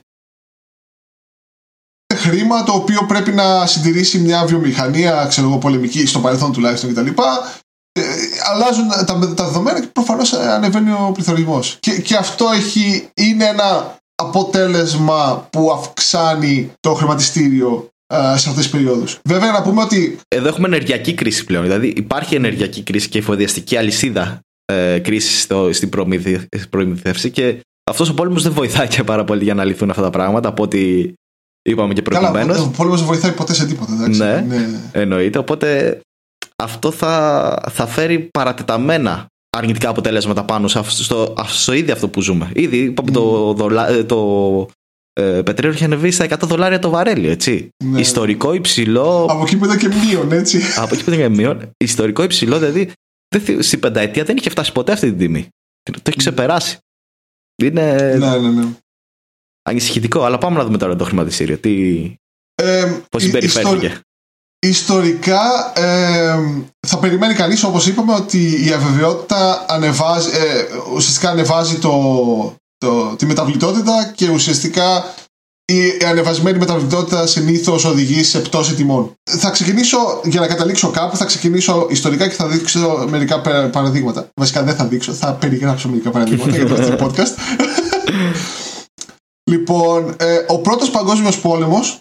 Χρήμα το οποίο πρέπει να συντηρήσει μια βιομηχανία, ξέρω εγώ, πολεμική, στο παρελθόν τουλάχιστον κτλ. Ε, αλλάζουν τα, τα δεδομένα και προφανώς ανεβαίνει ο πληθωρισμός. Και, και αυτό έχει, είναι ένα αποτέλεσμα που αυξάνει το χρηματιστήριο ε, σε αυτές τις περιόδους. Βέβαια, να πούμε ότι. Εδώ έχουμε ενεργειακή κρίση πλέον. Δηλαδή, υπάρχει ενεργειακή κρίση και εφοδιαστική αλυσίδα ε, κρίση στην προμηθεύση και αυτός ο πόλεμος δεν βοηθάει και πάρα πολύ για να λυθούν αυτά τα πράγματα από ό,τι είπαμε και προηγουμένως. Ο πόλεμος δεν βοηθάει ποτέ σε τίποτα. Εντάξει. Ναι, ναι, εννοείται. Οπότε αυτό θα, θα φέρει παρατεταμένα αρνητικά αποτέλεσματα πάνω στο, στο, ίδιο αυτό που ζούμε. Ήδη είπαμε το, το, το ε, πετρέλαιο είχε ανεβεί στα 100 δολάρια το βαρέλι, έτσι. Ναι. Ιστορικό υψηλό. Από εκεί που ήταν και μείον, έτσι. Από εκεί που ήταν και μείον. Ιστορικό υψηλό, δηλαδή στην πενταετία δεν είχε φτάσει ποτέ αυτή την τιμή. Το έχει ξεπεράσει. Είναι. Ναι, ναι, ναι. Ανησυχητικό, αλλά πάμε να δούμε τώρα το χρηματιστήριο. Τι... Ε, Πώς συμπεριφέρθηκε. Ιστορικά ε, θα περιμένει κανείς όπως είπαμε ότι η αβεβαιότητα ανεβάζει, ε, ουσιαστικά ανεβάζει το, το, τη μεταβλητότητα και ουσιαστικά η ανεβασμένη μεταβλητότητα συνήθως οδηγεί σε πτώση τιμών. Θα ξεκινήσω, για να καταλήξω κάπου, θα ξεκινήσω ιστορικά και θα δείξω μερικά παραδείγματα. Βασικά δεν θα δείξω, θα περιγράψω μερικά παραδείγματα για το [LAUGHS] podcast. λοιπόν, ε, ο πρώτος παγκόσμιος πόλεμος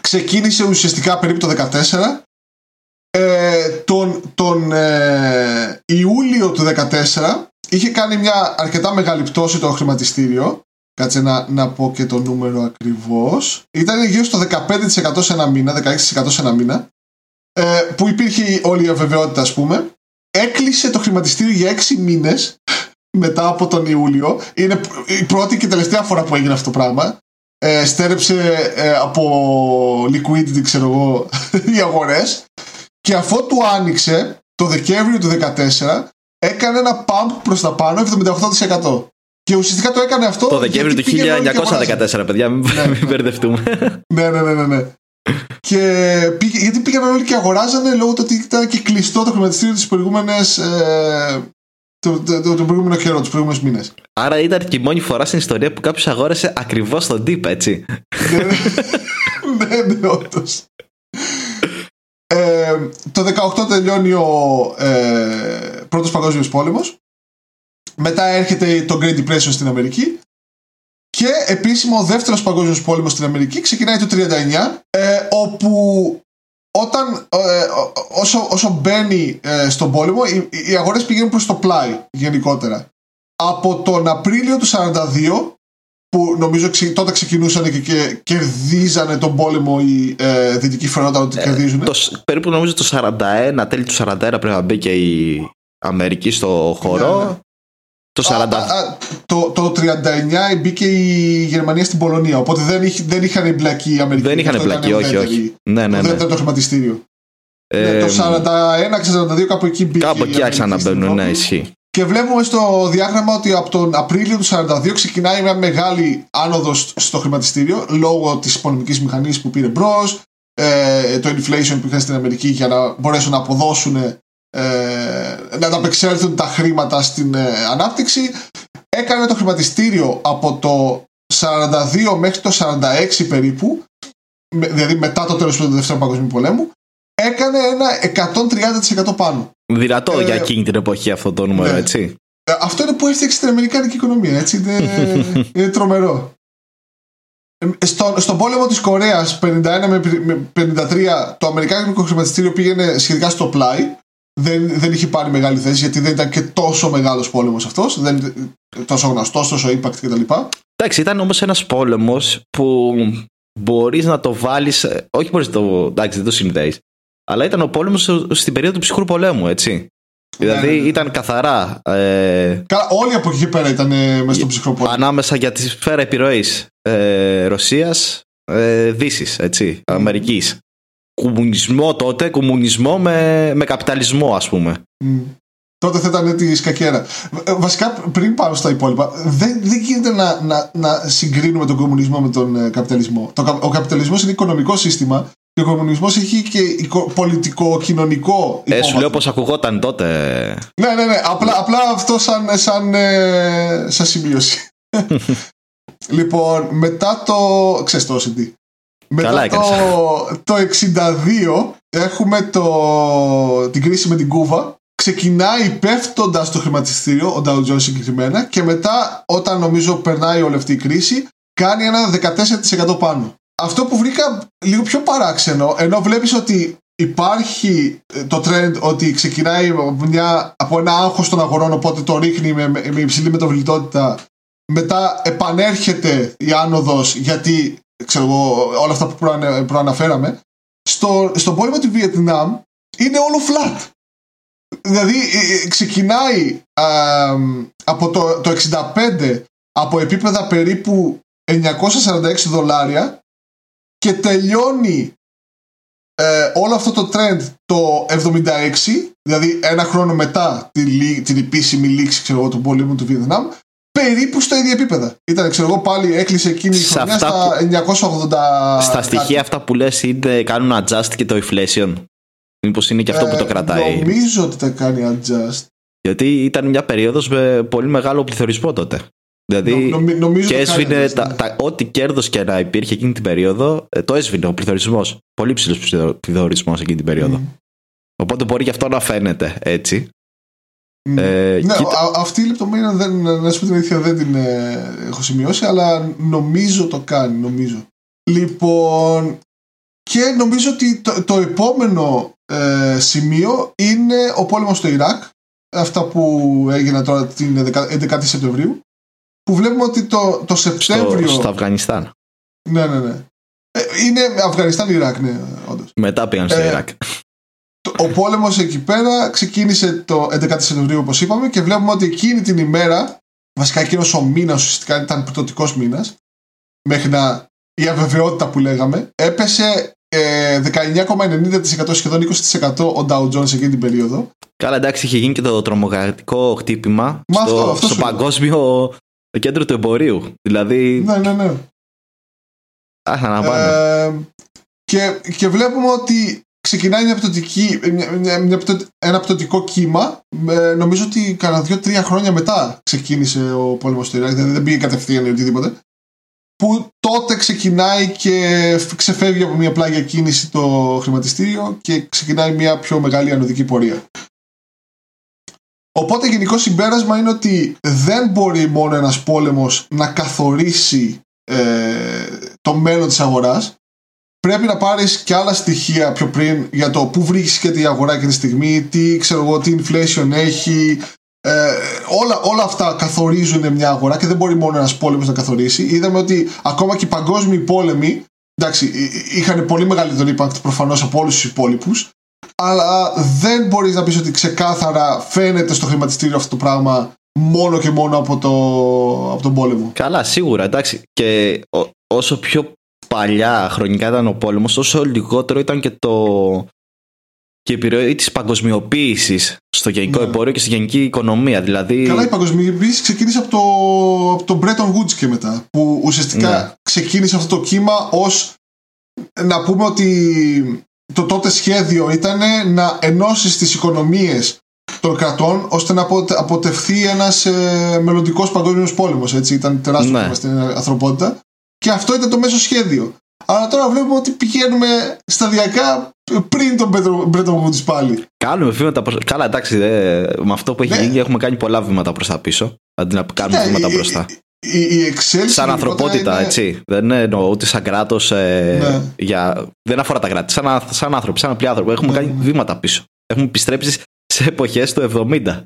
ξεκίνησε ουσιαστικά περίπου το 14 ε, τον, τον ε, Ιούλιο του 14 είχε κάνει μια αρκετά μεγάλη πτώση το χρηματιστήριο Κάτσε να, να πω και το νούμερο ακριβώς. Ήταν γύρω στο 15% σε ένα μήνα, 16% σε ένα μήνα. Ε, που υπήρχε όλη η αβεβαιότητα, ας πούμε. Έκλεισε το χρηματιστήριο για 6 μήνες μετά από τον Ιούλιο. Είναι η πρώτη και τελευταία φορά που έγινε αυτό το πράγμα. Ε, στέρεψε ε, από liquidity, ξέρω εγώ, [LAUGHS] οι αγορές. Και αφού του άνοιξε το Δεκέμβριο του 2014, έκανε ένα pump προς τα πάνω 78%. Και ουσιαστικά το έκανε αυτό. Το Δεκέμβριο του 1914, παιδιά, μην, ναι. μην μπερδευτούμε. ναι, ναι, ναι, ναι. ναι. και πήγε, γιατί πήγαν όλοι και αγοράζανε λόγω του ότι ήταν και κλειστό το χρηματιστήριο τι προηγούμενε. Ε, το, το, το, το, προηγούμενο καιρό, τους προηγούμενους μήνες. Άρα ήταν και η μόνη φορά στην ιστορία που κάποιος αγόρασε ακριβώς τον τύπο, έτσι. ναι, ναι, ναι, ναι όντως. Ε, το 18 τελειώνει ο ε, πρώτος παγκόσμιος πόλεμος μετά έρχεται το Great Depression στην Αμερική. Και επίσημο ο δεύτερος παγκόσμιος πόλεμος στην Αμερική ξεκινάει το 19 ε, όπου όταν, ε, όσο, όσο μπαίνει ε, στον πόλεμο οι, οι αγορές πηγαίνουν προς το πλάι γενικότερα. Από τον Απρίλιο του 42 που νομίζω τότε ξεκινούσαν και, και κερδίζανε τον πόλεμο οι ε, δυτικοί φαινόταν ότι ε, κερδίζουν. Το, περίπου νομίζω το 41, τέλη του 41 πρέπει να μπει και η Αμερική στο χώρο. Ναι, ναι. Το 40. το, το 39 μπήκε η Γερμανία στην Πολωνία. Οπότε δεν, είχ, δεν είχαν εμπλακεί οι Αμερικανοί. Δεν είχαν εμπλακεί, όχι, όχι. Ναι, ναι, ναι. Δεν ήταν το χρηματιστήριο. Ε, ναι, το 41-42 κάπου εκεί μπήκε. Κάπου εκεί άρχισαν να μπαίνουν, ναι, ισχύει. Και βλέπουμε στο διάγραμμα ότι από τον Απρίλιο του 42 ξεκινάει μια μεγάλη άνοδος στο χρηματιστήριο λόγω της οικονομική μηχανής που πήρε μπρος, ε, το inflation που είχαν στην Αμερική για να μπορέσουν να αποδώσουν ε, να ανταπεξέλθουν τα χρήματα στην ε, ανάπτυξη. Έκανε το χρηματιστήριο από το 42 μέχρι το 46 περίπου, δηλαδή μετά το τέλος του Δεύτερου Παγκοσμίου Πολέμου, έκανε ένα 130% πάνω. Δυνατό ε, για εκείνη την εποχή αυτό το νούμερο, ναι. έτσι. Ε, αυτό είναι που έφτιαξε την Αμερικάνικη οικονομία, έτσι. Είναι, [LAUGHS] είναι τρομερό. Στο, στον πόλεμο της Κορέας 51 με 53 το Αμερικάνικο χρηματιστήριο πήγαινε σχετικά στο πλάι δεν, δεν είχε πάρει μεγάλη θέση γιατί δεν ήταν και τόσο μεγάλος πόλεμος αυτός δεν τόσο γνωστός, τόσο impact κτλ. Εντάξει, ήταν όμως ένας πόλεμος που μπορείς να το βάλεις όχι μπορείς να το, εντάξει δεν το συνδέεις αλλά ήταν ο πόλεμος στην περίοδο του ψυχρού πολέμου, έτσι. Δηλαδή ναι, ναι, ναι. ήταν καθαρά. Ε, Καλά, όλοι από εκεί πέρα ήταν ε, μέσα στο ψυχρό πόλεμο. Ανάμεσα για τη σφαίρα επιρροής ε, Ρωσίας, ε, Δύσης, έτσι, Αμερικής κομμουνισμό τότε, κομμουνισμό με, με καπιταλισμό ας πούμε. Τότε θα ήταν τη σκακέρα. Ε, βασικά πριν πάω στα υπόλοιπα, δεν, δεν γίνεται να, να, να συγκρίνουμε τον κομμουνισμό με τον ε, καπιταλισμό. Το, ο καπιταλισμός είναι οικονομικό σύστημα και ο κομμουνισμός έχει και πολιτικό-κοινωνικό. Ε, σου λέω πώ ακουγόταν τότε. Ναι, ναι, ναι. Απλά, απλά αυτό σαν, σαν, ε, σαν σημείωση. [LAUGHS] λοιπόν, μετά το. ξέρεις το OCD. Μετά το, το 62 έχουμε το, την κρίση με την Κούβα. Ξεκινάει πέφτοντας το χρηματιστήριο, ο Dow Jones συγκεκριμένα, και μετά, όταν νομίζω περνάει όλη αυτή η κρίση, κάνει ένα 14% πάνω. Αυτό που βρήκα λίγο πιο παράξενο, ενώ βλέπεις ότι υπάρχει ε, το trend ότι ξεκινάει μια, από ένα άγχος των αγορών, οπότε το ρίχνει με, με υψηλή μεταβλητότητα, μετά επανέρχεται η άνοδος γιατί ξέρω εγώ, όλα αυτά που προαναφέραμε, στο, στον πόλεμο του Βιετνάμ είναι όλο flat. Δηλαδή ε, ε, ξεκινάει από το, το 65 από επίπεδα περίπου 946 δολάρια και τελειώνει ε, όλο αυτό το trend το 76, δηλαδή ένα χρόνο μετά την, την επίσημη λήξη ξέρω, του πολέμου του Βιετνάμ, περίπου στα ίδια επίπεδα. Ήταν, ξέρω εγώ, πάλι έκλεισε εκείνη η χρονιά στα 980. Στα στοιχεία αυτά που λες είτε κάνουν adjust και το inflation. Μήπως είναι και αυτό που το ε, κρατάει. Νομίζω ότι τα κάνει adjust. Γιατί ήταν μια περίοδος με πολύ μεγάλο πληθωρισμό τότε. Δηλαδή, Νομ- νομίζω και το κάνει, έσβηνε ναι. τα, τα- ό,τι κέρδος και να υπήρχε εκείνη την περίοδο, ε, το έσβηνε ο πληθωρισμός. Πολύ ψηλός πληθωρισμός εκείνη την περίοδο. Μμ. Οπότε μπορεί και αυτό να φαίνεται έτσι. Μμ. Ε, ναι, κοίτα- α- αυτή η λεπτομέρεια δεν, να σου πω την αλήθεια δεν την ε, έχω σημειώσει, αλλά νομίζω το κάνει, νομίζω. Λοιπόν, και νομίζω ότι το, το επόμενο ε, σημείο είναι ο πόλεμος στο Ιράκ, αυτά που έγιναν τώρα την 11η Σεπτεμβρίου, που βλέπουμε ότι το, το Στο, Σεπτέμβριο... στο Αφγανιστάν. Ναι, ναι, ναι. Ε, είναι Αφγανιστάν-Ιράκ, ναι, όντως. Μετά πήγαν στο Ε, Ιράκ. Το- Ο πόλεμος εκεί πέρα ξεκίνησε το 11 Σεπτεμβρίου όπως είπαμε και βλέπουμε ότι εκείνη την ημέρα, βασικά εκείνος ο μήνας ουσιαστικά ήταν πρωτοτικός μήνας, μέχρι να η αβεβαιότητα που λέγαμε, έπεσε ε, 19,90% σχεδόν 20% ο Dow Jones εκείνη την περίοδο. Καλά, εντάξει, είχε γίνει και το τρομοκρατικό χτύπημα Μα στο, αυτό- αυτό στο σου λέω. παγκόσμιο κέντρο του εμπορίου. Δηλαδή, Ναι, ναι, ναι. άχα να πάνε. Ε, και, και βλέπουμε ότι ξεκινάει μια πτωτική, μια, μια, μια πτω- ένα πτωτικό κύμα. Ε, νομίζω ότι κάνα δύο-τρία χρόνια μετά ξεκίνησε ο πόλεμος στο Ιράκ, δηλαδή δεν πήγε κατευθείαν ή οτιδήποτε. Που τότε ξεκινάει και φ- ξεφεύγει από μια πλάγια κίνηση το χρηματιστήριο και ξεκινάει μια πιο μεγάλη ανωδική πορεία. Οπότε γενικό συμπέρασμα είναι ότι δεν μπορεί μόνο ένας πόλεμος να καθορίσει ε, το μέλλον της αγοράς πρέπει να πάρεις και άλλα στοιχεία πιο πριν για το πού βρίσκεται η αγορά εκείνη τη στιγμή τι ξέρω εγώ, τι inflation έχει ε, όλα, όλα αυτά καθορίζουν μια αγορά και δεν μπορεί μόνο ένας πόλεμος να καθορίσει είδαμε ότι ακόμα και οι παγκόσμιοι πόλεμοι εντάξει, εί- είχαν πολύ μεγαλύτερο impact προφανώς από όλους τους υπόλοιπους αλλά δεν μπορείς να πεις ότι ξεκάθαρα φαίνεται στο χρηματιστήριο αυτό το πράγμα μόνο και μόνο από, το, από τον πόλεμο. Καλά, σίγουρα, εντάξει. Και ό- όσο πιο παλιά χρονικά ήταν ο πόλεμος, τόσο λιγότερο ήταν και το. και η επιρροή της παγκοσμιοποίησης στο γενικό Ναι. εμπόριο και στη γενική οικονομία. Δηλαδή. Καλά, η παγκοσμιοποίηση ξεκίνησε από το, από το Bretton Woods και μετά. Που ουσιαστικά Ναι. ξεκίνησε αυτό το κύμα ως να πούμε ότι το τότε σχέδιο ήταν να ενώσει τις οικονομίες των κρατών ώστε να αποτε- αποτευθεί ένας ε, μελλοντικός παγκόσμιος πόλεμος. Έτσι, ήταν τεράστιο Ναι. θέμα στην ανθρωπότητα. Και αυτό ήταν το μέσο σχέδιο. Αλλά τώρα βλέπουμε ότι πηγαίνουμε σταδιακά πριν τον Bretton- Bretton Woods πάλι. Κάνουμε βήματα προς... Καλά, εντάξει, δε, με αυτό που έχει Ναι. γίνει έχουμε κάνει πολλά βήματα προς τα πίσω. Αντί να κάνουμε Ναι, βήματα η- μπροστά. Η, η εξέλιξη Σαν γενικότερα ανθρωπότητα, είναι- έτσι. Δεν εννοώ ούτε σαν κράτος. Ε, Ναι. για... Δεν αφορά τα κράτη. Σαν, α- σαν άνθρωποι, σαν απλοί άνθρωποι. Έχουμε Ναι, κάνει ναι. βήματα πίσω. Έχουμε επιστρέψει σε εποχές του 70.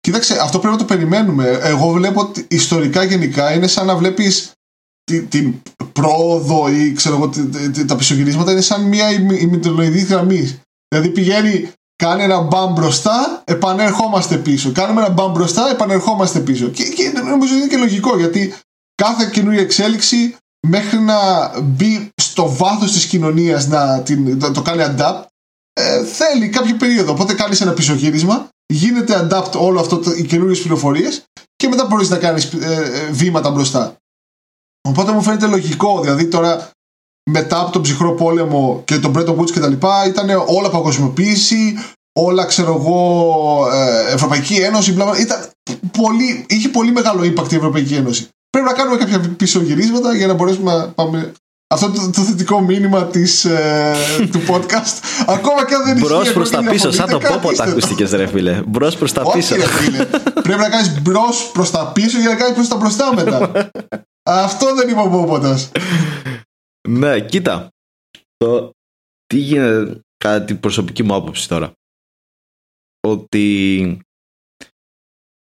Κοίταξε, αυτό πρέπει να το περιμένουμε. Εγώ βλέπω ότι ιστορικά γενικά είναι σαν να βλέπεις την, την πρόοδο ή ξέρω εγώ, τη- τη- τη- τα πισωγυρίσματα είναι σαν μια ημι- ημιτελοειδή γραμμή. Δηλαδή πηγαίνει, κάνει ένα μπαμ μπροστά, επανερχόμαστε πίσω. Κάνουμε ένα μπαμ μπροστά, επανερχόμαστε πίσω. Και, και νομίζω είναι και λογικό γιατί κάθε καινούργια εξέλιξη μέχρι να μπει στο βάθος της κοινωνίας να, την, να το κάνει adapt ε, θέλει κάποια περίοδο. Οπότε κάνεις ένα πισωγύρισμα, γίνεται adapt όλο αυτό, το- οι καινούριες πληροφορίες και μετά μπορείς να κάνεις ε, ε, βήματα μπροστά. Οπότε μου φαίνεται λογικό, δηλαδή τώρα μετά από τον ψυχρό πόλεμο και τον Bretton Woods και τα λοιπά ήταν όλα παγκοσμιοποίηση, όλα ξέρω εγώ ε, Ευρωπαϊκή Ένωση, μπλα, μπλα. ήταν πολύ, είχε πολύ μεγάλο impact η Ευρωπαϊκή Ένωση. Πρέπει να κάνουμε κάποια πίσω γυρίσματα για να μπορέσουμε να πάμε αυτό το, το θετικό μήνυμα της, ε, [LAUGHS] του podcast. Ακόμα και αν δεν ισχύει. Μπρος προς πρέπει τα να πίσω, σαν το διαφωνείτε, πόπο τα κρατήστε το. ακούστηκε, ρε φίλε. Μπρος προς τα Όχι, πίσω. ρε φίλε. Πρέπει να κάνεις μπρος προς τα πίσω για να κάνεις προς τα μπροστά μετά. [LAUGHS] Αυτό δεν είπε ο Πόποντα. Ναι, κοίτα. Το... Τι γίνεται κατά την προσωπική μου άποψη τώρα. Ότι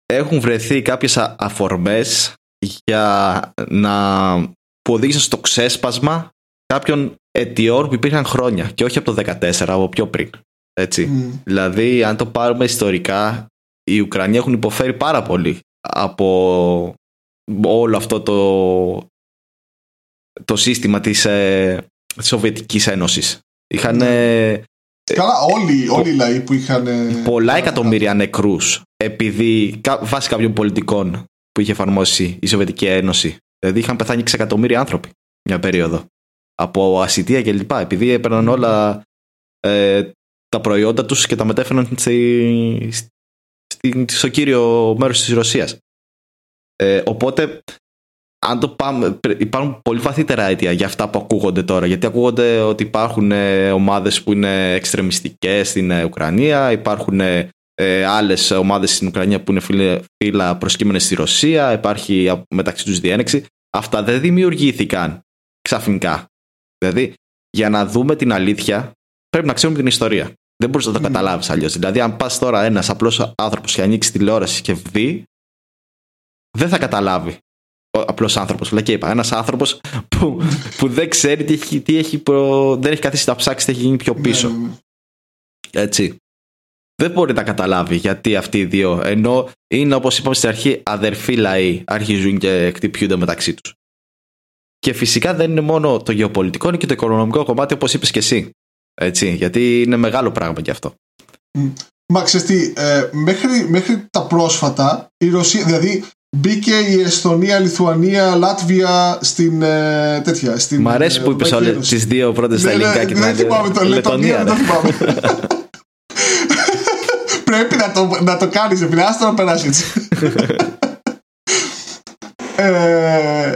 έχουν βρεθεί κάποιες α- αφορμές για να που οδήγησαν στο ξέσπασμα κάποιων αιτιών που υπήρχαν χρόνια και όχι από το 14, από πιο πριν. Έτσι. Δηλαδή, αν το πάρουμε ιστορικά, οι Ουκρανοί έχουν υποφέρει πάρα πολύ από όλο αυτό το, το σύστημα της, ε, της Σοβιετικής Ένωσης. Είχαν ε, Καλά, όλοι, όλοι οι λαοί που είχαν. ε, πολλά εκατομμύρια νεκρούς επειδή κα- βάσει κάποιων πολιτικών που είχε εφαρμόσει η Σοβιετική Ένωση. Δηλαδή είχαν πεθάνει 6 εκατομμύρια άνθρωποι μια περίοδο. Από ασυτεία κλπ. Επειδή έπαιρναν όλα ε, τα προϊόντα τους και τα μετέφεραν στη, στη- στο κύριο μέρος της Ρωσίας. Ε, οπότε, αν το πάμε, υπάρχουν πολύ βαθύτερα αίτια για αυτά που ακούγονται τώρα. Γιατί ακούγονται ότι υπάρχουν ε, ομάδες που είναι εξτρεμιστικές στην ε, Ουκρανία, υπάρχουν ε, άλλες ομάδες στην Ουκρανία που είναι φύλλα προσκύμενες στη Ρωσία, υπάρχει μεταξύ τους διένεξη. Αυτά δεν δημιουργήθηκαν ξαφνικά. Δηλαδή, για να δούμε την αλήθεια, πρέπει να ξέρουμε την ιστορία. Δεν μπορείς να το καταλάβεις αλλιώς. Δηλαδή, αν πας τώρα ένας απλός άνθρωπος και ανοίξεις τηλεόραση και δει, δεν θα καταλάβει. Απλός άνθρωπος. Βλακή είπα. Ένας άνθρωπος που, που δεν ξέρει τι έχει, τι έχει προ... δεν έχει καθίσει να ψάξει τι έχει γίνει πιο πίσω. Ναι, ναι. Έτσι. Δεν μπορεί να καταλάβει γιατί αυτοί οι δύο, ενώ είναι όπως είπαμε στην αρχή, αδερφοί λαοί, αρχίζουν και χτυπιούνται μεταξύ τους. Και φυσικά δεν είναι μόνο το γεωπολιτικό, είναι και το οικονομικό κομμάτι, όπως είπες και εσύ. Έτσι, γιατί είναι μεγάλο πράγμα και αυτό. Μα ξέρεις τι, ε, μέχρι, μέχρι τα πρόσφατα η Ρωσία, δηλαδή μπήκε η Εσθονία, Λιθουανία, Λάτβια στην ε, τέτοια. Στην, Μ' αρέσει που είπες όλες τις δύο πρώτες στα ναι, ναι, ελληνικά και την Δεν θυμάμαι το Λετωνία, δεν το θυμάμαι. Πρέπει να το, να το κάνεις, φίλε, άστο να περάσει έτσι. ε,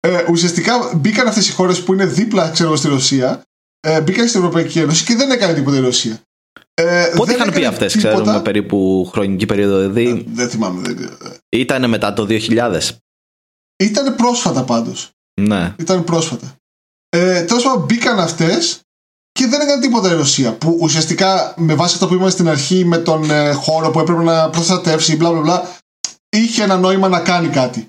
ε, ουσιαστικά μπήκαν αυτές οι χώρες που είναι δίπλα ξέρω, στη Ρωσία, ε, μπήκαν στην Ευρωπαϊκή Ένωση και δεν έκανε τίποτα η Ρωσία. Ε, Πότε είχαν πει αυτές, ξέρουμε περίπου χρονική περίοδο, δηλαδή; Ε, δεν θυμάμαι. Δεν... Ήταν μετά το 2000. Ήταν πρόσφατα πάντως. Ναι. Ήταν πρόσφατα. Ε, Τέλος πάντων, μπήκαν αυτές και δεν έκανε τίποτα η Ρωσία. Που ουσιαστικά με βάση αυτό που είπαμε στην αρχή με τον ε, χώρο που έπρεπε να προστατεύσει, μπλα μπλα μπλα, είχε ένα νόημα να κάνει κάτι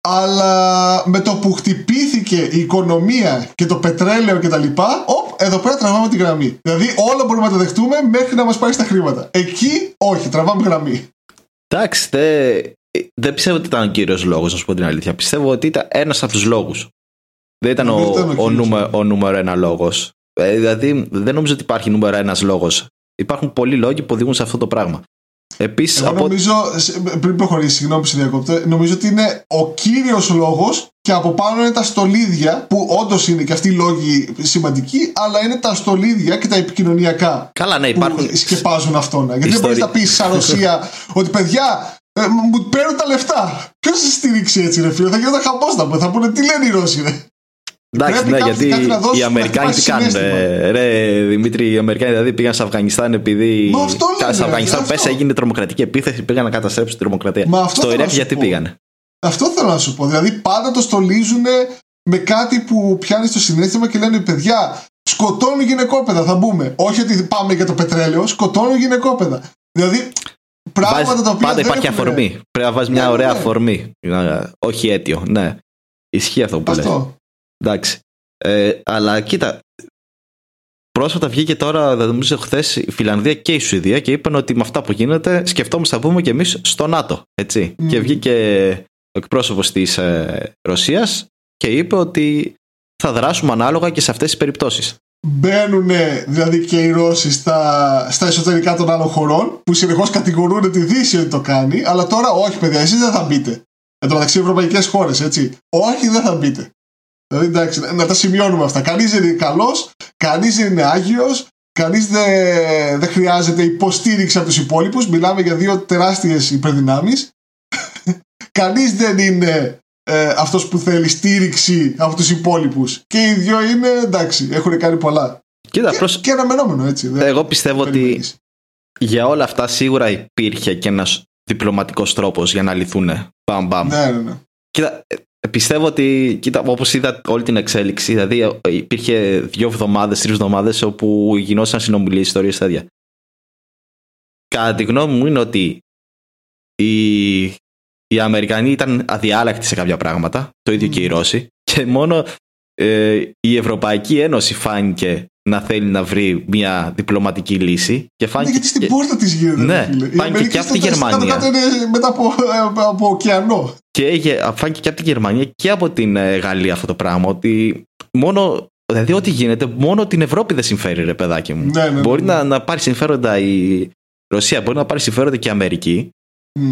αλλά με το που χτυπήθηκε η οικονομία και το πετρέλαιο και τα λοιπά, οπ, εδώ πέρα τραβάμε τη γραμμή. Δηλαδή όλα μπορούμε να τα δεχτούμε μέχρι να μας πάρει στα χρήματα. Εκεί όχι, τραβάμε γραμμή. Εντάξει, δεν πιστεύω ότι ήταν ο κύριος λόγος, να σου πω την αλήθεια. Πιστεύω ότι ήταν ένας από τους λόγους. Δεν ήταν, ο, ήταν ο, νούμερο, ο νούμερο ένα λόγος. Ε, δηλαδή, δεν νομίζω ότι υπάρχει νούμερο ένας λόγος. Υπάρχουν πολλοί λόγοι που οδηγούν σε αυτό το πράγμα. Επίσης, Εγώ νομίζω, πριν προχωρήσει, συγγνώμη που σε διακόπτω, νομίζω ότι είναι ο κύριος λόγος και από πάνω είναι τα στολίδια, που όντως είναι και αυτοί οι λόγοι σημαντικοί, αλλά είναι τα στολίδια και τα επικοινωνιακά. Καλά, ναι, υπάρχουν. Που σκεπάζουν αυτόν. Γιατί δεν μπορείς να πεις σαν Ρωσία ότι παιδιά, ε, μου παίρνουν τα λεφτά. Ποιος θα στηρίξει έτσι, ρε φίλε, θα γίνει χαμό θα πούνε τι λένε οι Ρώσοι, ρε; Εντάξει, ναι, γιατί οι Αμερικάνοι τι κάνουν. Ρε, Δημήτρη, οι Αμερικάνοι δηλαδή πήγαν σε Αφγανιστάν επειδή. Σε Αφγανιστάν πέσα έγινε τρομοκρατική επίθεση, πήγαν να καταστρέψουν τη τρομοκρατία. Στο Ιράκ γιατί πήγανε; Αυτό θέλω να σου πω. Δηλαδή πάντα το στολίζουν με κάτι που πιάνει στο συνέστημα και λένε παιδιά, σκοτώνουν γυναικόπαιδα, θα μπούμε. Όχι ότι πάμε για το πετρέλαιο, σκοτώνουν γυναικόπαιδα. Δηλαδή πράγματα τα οποία. Πάντα υπάρχει αφορμή. Πρέπει να βάζεις μια ναι, ναι, ωραία ναι. αφορμή. Όχι αίτιο. Ναι. Ισχύει αυτό που λες. Εντάξει. Ε, αλλά κοίτα, πρόσφατα βγήκε τώρα, νομίζω χθες η Φιλανδία και η Σουηδία και είπαν ότι με αυτά που γίνεται σκεφτόμαστε να μπούμε κι εμείς στο ΝΑΤΟ. Έτσι. Και βγήκε ο εκπρόσωπος της ε, Ρωσίας και είπε ότι θα δράσουμε ανάλογα και σε αυτές τις περιπτώσεις. Μπαίνουν δηλαδή και οι Ρώσοι στα, στα εσωτερικά των άλλων χωρών που συνεχώς κατηγορούν τη Δύση ότι το κάνει, αλλά τώρα όχι, παιδιά, εσείς δεν θα μπείτε. Εν τω μεταξύ, ευρωπαϊκές χώρες, έτσι. Όχι, δεν θα μπείτε. Δηλαδή, εντάξει, να τα σημειώνουμε αυτά. Κανείς δεν είναι καλός, κανείς δεν είναι άγιος, κανείς δεν, δεν χρειάζεται υποστήριξη από τους υπόλοιπους. Μιλάμε για δύο τεράστιες υπερδυνάμεις. [LAUGHS] κανείς δεν είναι ε, αυτός που θέλει στήριξη από τους υπόλοιπους. Και οι δύο είναι εντάξει, έχουν κάνει πολλά. Κοίτα, και, προς... και αναμενόμενο έτσι. Εγώ πιστεύω ότι για όλα αυτά σίγουρα υπήρχε και ένας διπλωματικός τρόπος για να λυθούν. Μπαμ, μπαμ. Ναι, ναι, ναι. Κοίτα, Πιστεύω ότι, κοίτα, όπως είδα όλη την εξέλιξη, δηλαδή ε, υπήρχε δύο εβδομάδες, τρεις εβδομάδες όπου γινόταν συνομιλίες, ιστορίες τέτοια. Κατά τη γνώμη μου είναι ότι οι, οι Αμερικανοί ήταν αδιάλακτοι σε κάποια πράγματα, το ίδιο και οι Ρώσοι, και μόνο ε, η Ευρωπαϊκή Ένωση φάνηκε να θέλει να βρει μια διπλωματική λύση. Και φάνηκε... Ναι, γιατί στην πόρτα της γίνεται. Ναι, φάνηκε και από τη Γερμανία. μετά από, ε, από ωκεανό. Και φάνηκε και από τη Γερμανία και από την ε, Γαλλία αυτό το πράγμα. Ότι μόνο. Δηλαδή, ό,τι γίνεται, μόνο την Ευρώπη δεν συμφέρει, ρε παιδάκι μου. Ναι, ναι, μπορεί ναι. Να, να πάρει συμφέροντα η Ρωσία, μπορεί να πάρει συμφέροντα και η Αμερική.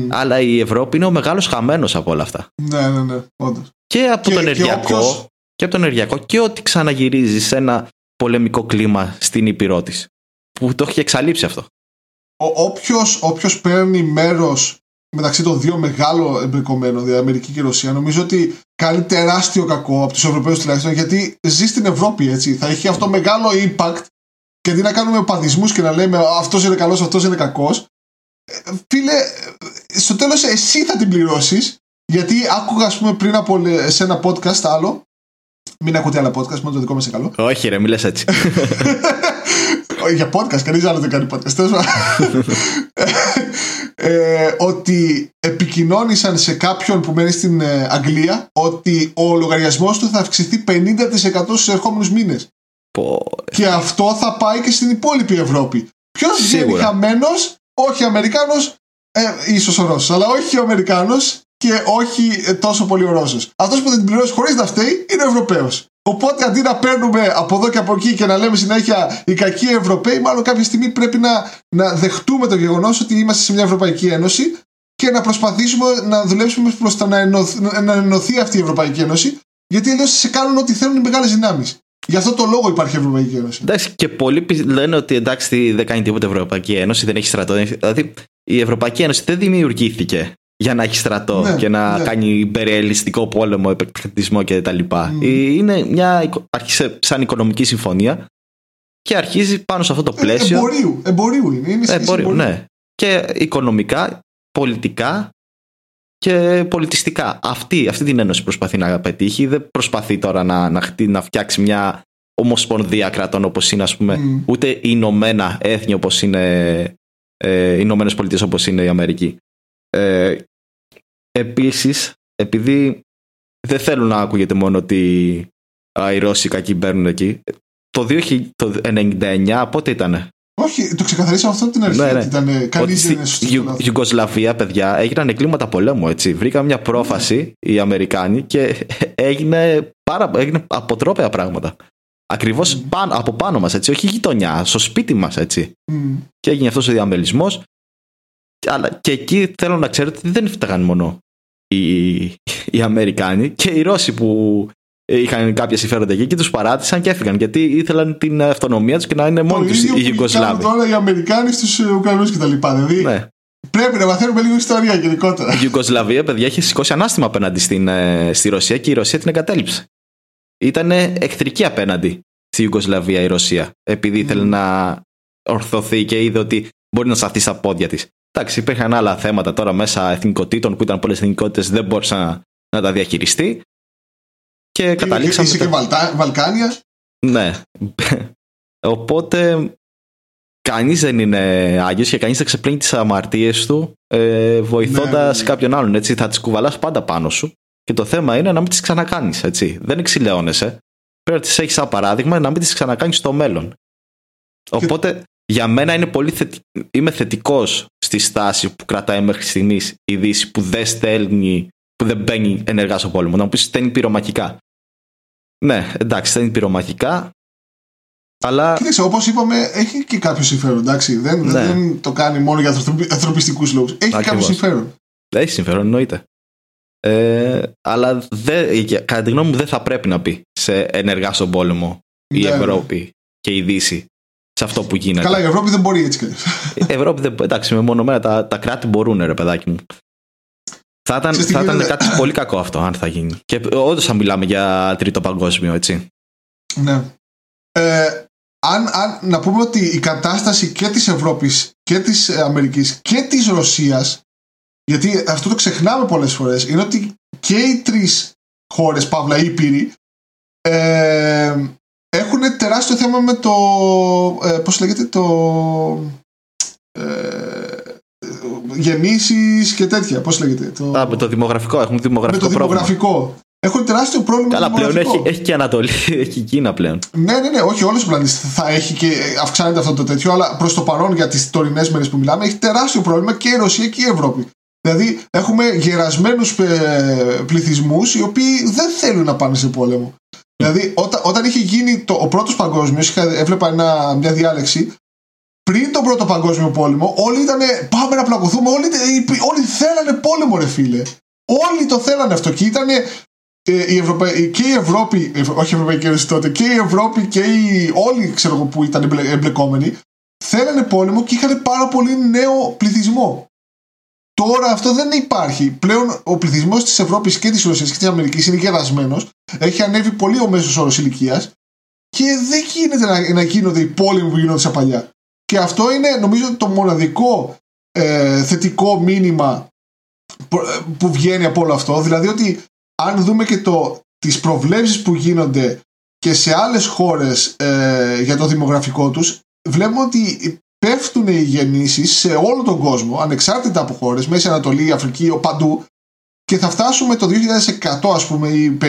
Αλλά η Ευρώπη είναι ο μεγάλος χαμένος από όλα αυτά. Ναι, ναι, ναι, όντως. Και από και, το ενεργειακό. Και, όποιος... και από το ενεργειακό και ό,τι ξαναγυρίζει σε ένα πολεμικό κλίμα στην Ήπειρό της. Που το έχει εξαλείψει αυτό. όποιος, όποιος παίρνει μέρος μεταξύ των δύο μεγάλων εμπλεκομένων, δηλαδή Αμερική και Ρωσία, νομίζω ότι κάνει τεράστιο κακό από τους Ευρωπαίους τουλάχιστον, γιατί ζει στην Ευρώπη έτσι. Θα έχει αυτό μεγάλο impact και αντί να κάνουμε παδισμού και να λέμε αυτός είναι καλός, αυτός είναι κακός. Ε, φίλε, στο τέλος εσύ θα την πληρώσεις, γιατί άκουγα, ας πούμε, πριν από σε ένα podcast άλλο. Μην ακούτε άλλα podcast, μόνο το δικό μας είναι καλό. Όχι, ρε, μιλέ έτσι. [LAUGHS] Για podcast, κανείς άλλο δεν κάνει podcast. ε, ότι επικοινώνησαν σε κάποιον που μένει στην ε, Αγγλία ότι ο λογαριασμός του θα αυξηθεί 50% στους ερχόμενους μήνες. Και αυτό θα πάει και στην υπόλοιπη Ευρώπη. Ποιος βγαίνει χαμένος, όχι Αμερικάνος, ε, ίσως ο Ρώσος, αλλά όχι ο Αμερικάνος και όχι ε, τόσο πολύ ο Ρώσος. Αυτός που δεν την πληρώσει χωρίς να φταίει είναι ο Ευρωπαίος. Οπότε αντί να παίρνουμε από εδώ και από εκεί και να λέμε συνέχεια οι κακοί Ευρωπαίοι, μάλλον κάποια στιγμή πρέπει να, να δεχτούμε το γεγονός ότι είμαστε σε μια Ευρωπαϊκή Ένωση και να προσπαθήσουμε να δουλέψουμε προς να, ενωθεί, να ενωθεί αυτή η Ευρωπαϊκή Ένωση, γιατί αλλιώς σε κάνουν ό,τι θέλουν οι μεγάλες δυνάμεις. Γι' αυτό το λόγο υπάρχει η Ευρωπαϊκή Ένωση. Εντάξει, και πολλοί λένε ότι εντάξει δεν κάνει τίποτα η Ευρωπαϊκή Ένωση, δεν έχει στρατό. Δηλαδή η Ευρωπαϊκή Ένωση δεν δημιουργήθηκε για να έχεις στρατό ναι, και να ναι. κάνει υπερελιστικό πόλεμο, επεκτατισμό κτλ. Mm. Είναι μια, άρχισε σαν οικονομική συμφωνία και αρχίζει πάνω σε αυτό το ε, πλαίσιο. Ε, εμπορίου, εμπορίου είναι. είναι εμπορίου, ναι. Και οικονομικά, πολιτικά και πολιτιστικά. Αυτή, αυτή την ένωση προσπαθεί να πετύχει. Δεν προσπαθεί τώρα να, να, να φτιάξει μια ομοσπονδία κρατών όπως είναι, ας πούμε, mm. ούτε Ηνωμένα έθνη όπως είναι ε, οι Ηνωμένες Πολιτείες όπως είναι η Αμερική. Ε, επίσης, επειδή δεν θέλουν να ακούγεται μόνο ότι οι Ρώσοι κακοί μπαίνουν εκεί, το 1999 πότε ήταν. Όχι, το ξεκαθαρίσαμε αυτό την αρχή. Ναι, ναι. Ήταν κανείς δεν Στη Ιουγκοσλαβία, παιδιά, έγιναν εγκλήματα πολέμου. Έτσι. Βρήκαν μια πρόφαση οι Αμερικάνοι και [LAUGHS] έγινε, πάρα, έγινε αποτρόπαια πράγματα. Ακριβώς mm. από πάνω μας, έτσι. Όχι γειτονιά, στο σπίτι μας, έτσι. Mm. Και έγινε αυτός ο διαμελισμός αλλά και εκεί θέλω να ξέρετε ότι δεν φταγαν μόνο οι, οι Αμερικάνοι και οι Ρώσοι που είχαν κάποια συμφέροντα εκεί και τους παράτησαν και έφυγαν γιατί ήθελαν την αυτονομία τους και να είναι μόνοι τους οι Ιουγκοσλάβοι. τώρα οι Αμερικάνοι στους Ουκρανούς κτλ. Δηλαδή ναι. πρέπει να μαθαίνουμε λίγο ιστορία γενικότερα. Η Ιουγκοσλαβία, παιδιά, έχει σηκώσει ανάστημα απέναντι στην, ε, στη Ρωσία και η Ρωσία την εγκατέλειψε. Ήταν εχθρική απέναντι στη Ιουγκοσλαβία η Ρωσία επειδή ήθελε να ορθωθεί και είδε ότι μπορεί να σταθεί στα πόδια της. Εντάξει, υπήρχαν άλλα θέματα τώρα μέσα εθνικότητων που ήταν πολλές εθνικότητες, δεν μπορούσε να, να τα διαχειριστεί. Και καταλήξαμε. Είσαι και Βαλτά, Βαλκάνιας; Ναι. Οπότε κανείς δεν είναι άγιος και κανείς δεν ξεπλύνει τις αμαρτίες του ε, βοηθώντας ναι, ναι. κάποιον άλλον. Έτσι. Θα τις κουβαλάς πάντα πάνω σου. Και το θέμα είναι να μην τις ξανακάνεις. Δεν εξηλαιώνεσαι. Πρέπει να τις έχεις σαν παράδειγμα να μην τις ξανακάνεις στο μέλλον. Οπότε για μένα είναι πολύ θετι... είμαι θετικός στη στάση που κρατάει μέχρι στιγμής η Δύση που δεν στέλνει, που δεν μπαίνει ενεργά στο πόλεμο. Να μου πεις στέλνει πυρομαχικά. Ναι, εντάξει, στέλνει πυρομαχικά. Αλλά. Κοίταξε, όπως είπαμε, έχει και κάποιο συμφέρον. Εντάξει. Δεν, ναι. δεν το κάνει μόνο για ανθρωπιστικούς λόγους. Έχει Ακριβώς. κάποιο συμφέρον. Έχει συμφέρον, εννοείται. Ε, αλλά δε, κατά τη γνώμη μου δεν θα πρέπει να πει σε ενεργά στον πόλεμο η ναι, ναι. Ευρώπη και η Δύση σε αυτό που γίνεται. Καλά, η Ευρώπη δεν μπορεί έτσι. Η Ευρώπη δεν Εντάξει, μεμονωμένα τα, τα κράτη μπορούν, ρε παιδάκι μου. Θα ήταν, θα ήταν κάτι πολύ κακό αυτό, αν θα γίνει. Και όντως θα μιλάμε για τρίτο παγκόσμιο, έτσι. Ναι. Ε, αν, αν, να πούμε ότι η κατάσταση και της Ευρώπης και της Αμερικής και της Ρωσίας γιατί αυτό το ξεχνάμε πολλές φορές είναι ότι και οι τρεις χώρες, Παύλα Ήπειροι ε, έχουν τεράστιο θέμα με το. Ε, πώς λέγεται, το. Ε, γεννήσεις και τέτοια. Πώς λέγεται. Το... Α, με το δημογραφικό. Έχουν δημογραφικό με το δημογραφικό. Έχουν τεράστιο πρόβλημα Καλά, πλέον έχει, έχει και Ανατολή, [LAUGHS] έχει Κίνα πλέον. Ναι, ναι, ναι, όχι όλος ο πλανήτης θα έχει και αυξάνεται αυτό το τέτοιο, αλλά προς το παρόν για τις τωρινές μέρες που μιλάμε έχει τεράστιο πρόβλημα και η Ρωσία και η Ευρώπη. Δηλαδή έχουμε γερασμένους ε, πληθυσμούς οι οποίοι δεν θέλουν να πάνε σε πόλεμο. Δηλαδή, όταν, όταν είχε γίνει το, ο πρώτος παγκόσμιος, έβλεπα ένα, μια διάλεξη. Πριν τον πρώτο παγκόσμιο πόλεμο, όλοι ήταν πάμε να πλακωθούμε. Όλοι, όλοι θέλανε πόλεμο, ρε φίλε. Όλοι το θέλανε αυτό. Και ήταν ε, η και η Ευρώπη, όχι η Ευρωπαϊκή Ένωση τότε, και η Ευρώπη και οι, όλοι ξέρω που ήταν εμπλεκόμενοι, θέλανε πόλεμο και είχαν πάρα πολύ νέο πληθυσμό. Τώρα αυτό δεν υπάρχει. Πλέον ο πληθυσμός της Ευρώπης και της Ρωσίας και της Αμερικής είναι γερασμένος. Έχει ανέβει πολύ ο μέσος όρος ηλικίας και δεν γίνεται να, να γίνονται οι πόλεμοι που γίνονται παλιά. Και αυτό είναι νομίζω το μοναδικό ε, θετικό μήνυμα που βγαίνει από όλο αυτό. Δηλαδή ότι αν δούμε και το, τις προβλέψεις που γίνονται και σε άλλες χώρες ε, για το δημογραφικό τους βλέπουμε ότι πέφτουν οι γεννήσεις σε όλο τον κόσμο ανεξάρτητα από χώρες, Μέση Ανατολή, Αφρική, παντού και θα φτάσουμε το 2100 ας πούμε ή 50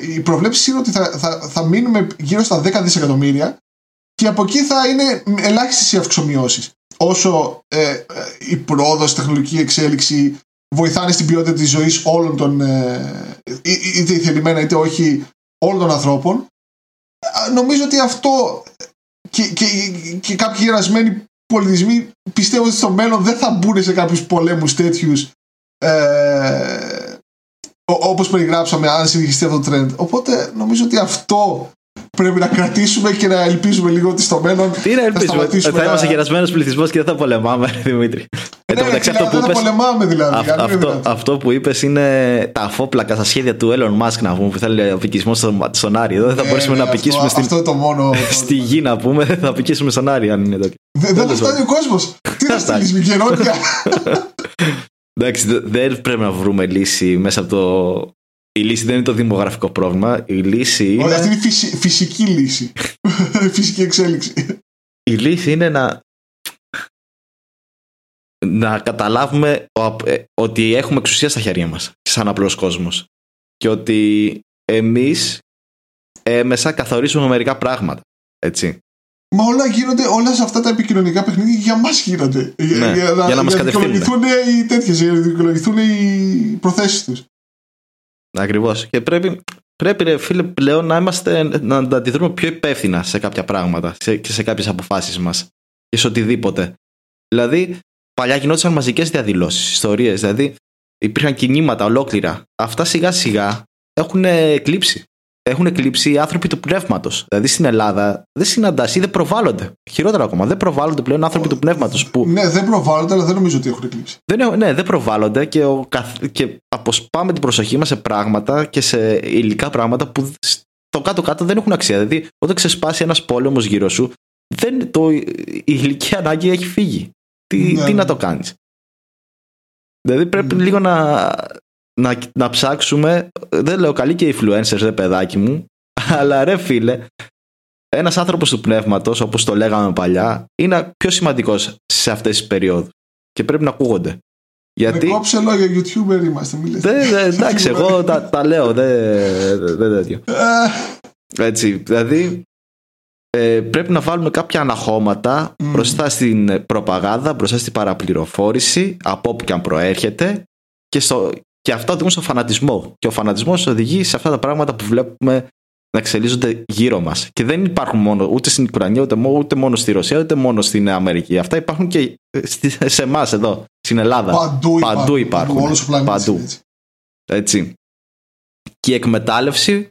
οι προβλέψεις είναι ότι θα, θα, θα μείνουμε γύρω στα 10 δισεκατομμύρια και από εκεί θα είναι ελάχιστες οι αυξομοιώσεις. Όσο ε, ε, η πρόοδος, η τεχνολογική εξέλιξη βοηθάνε στην ποιότητα της ζωής όλων των ε, είτε ηθελημένα είτε όχι όλων των ανθρώπων. Νομίζω ότι αυτό και, και, και κάποιοι γερασμένοι πολιτισμοί πιστεύω ότι στο μέλλον δεν θα μπουν σε κάποιους πολέμους τέτοιους ε, όπως περιγράψαμε αν συνεχιστεί αυτό το trend οπότε νομίζω ότι αυτό πρέπει να κρατήσουμε και να ελπίζουμε λίγο ότι στο μέλλον. Τι να ελπίζουμε; Θα, θα είμαστε γερασμένος πληθυσμός και δεν θα πολεμάμε, [LAUGHS] Δημήτρη. Ε, ναι, μεταξύ, αυτό που δεν θα πολεμάμε δηλαδή. Α, αυτό, αυτό που είπες είναι τα αφόπλακα στα σχέδια του Elon Musk να πούμε που θέλει απικισμό στον Άρη. Εδώ δεν θα ναι, μπορέσουμε ναι, να απικήσουμε στην... αυτό το μόνο... [LAUGHS] στη γη να πούμε. Θα απικήσουμε στον Άρη αν είναι εδώ. Δεν θα φτάνει ο κόσμος. Τι θα στείλεις, Μικερόνια. [LAUGHS] Εντάξει, δεν πρέπει να βρούμε λύση μέσα από το η λύση δεν είναι το δημογραφικό πρόβλημα. Η λύση είναι. αυτή είναι η φυσική λύση. [LAUGHS] φυσική εξέλιξη. Η λύση είναι να. να καταλάβουμε ε, ότι έχουμε εξουσία στα χέρια μας σαν απλός κόσμος και ότι εμείς έμεσα καθορίζουμε μερικά πράγματα έτσι. Μα όλα γίνονται, όλα σε αυτά τα επικοινωνικά παιχνίδια για μας γίνονται. Ναι, για, για, να, για να μας κατευθύνουν. Για να οι τέτοιες, για να οι προθέσεις τους. Ακριβώς. Και πρέπει, πρέπει ρε, φίλε, πλέον να, είμαστε, να αντιδρούμε πιο υπεύθυνα σε κάποια πράγματα σε, και σε κάποιες αποφάσεις μας και σε οτιδήποτε. Δηλαδή, παλιά γινόντουσαν μαζικές διαδηλώσεις, ιστορίες. Δηλαδή, υπήρχαν κινήματα ολόκληρα. Αυτά σιγά σιγά έχουν εκλείψει έχουν εκλείψει οι άνθρωποι του πνεύματος. Δηλαδή στην Ελλάδα δεν συναντάς ή δεν προβάλλονται. Χειρότερα ακόμα, δεν προβάλλονται πλέον άνθρωποι του πνεύματος. Που... Ναι, δεν προβάλλονται, αλλά δεν νομίζω ότι έχουν εκλείψει. Δεν, ναι, δεν προβάλλονται και, ο, και αποσπάμε την προσοχή μας σε πράγματα και σε υλικά πράγματα που στο κάτω-κάτω δεν έχουν αξία. Δηλαδή, όταν ξεσπάσει ένας πόλεμος γύρω σου, δεν, το, η υλική ανάγκη έχει φύγει. Τι, ναι, τι ναι. να το κάνεις; Δηλαδή πρέπει λίγο να, να, να ψάξουμε. Δεν λέω καλή και influencers, ρε παιδάκι μου. [LAUGHS] Αλλά ρε φίλε, ένας άνθρωπος του πνεύματος, όπως το λέγαμε παλιά, είναι πιο σημαντικός σε αυτές τις περιόδους. Και πρέπει να ακούγονται. Γιατί... Με κόψε λόγια YouTuber είμαστε, δε, [LAUGHS] εντάξει, εγώ τα, τα λέω, δεν δε, τέτοιο. Ε. Έτσι, δηλαδή ε, πρέπει να βάλουμε κάποια αναχώματα mm. μπροστά στην προπαγάνδα, μπροστά στην παραπληροφόρηση, από όπου και αν προέρχεται και, στο, και αυτά οδηγούν στο φανατισμό. Και ο φανατισμός οδηγεί σε αυτά τα πράγματα που βλέπουμε να εξελίσσονται γύρω μας. Και δεν υπάρχουν μόνο ούτε στην Ουκρανία, ούτε, ούτε μόνο στη Ρωσία, ούτε μόνο στην Αμερική. Αυτά υπάρχουν και σε εμάς εδώ, στην Ελλάδα. Παντού, Παντού υπάρχουν. υπάρχουν. Παντού. Έτσι. έτσι. Και η εκμετάλλευση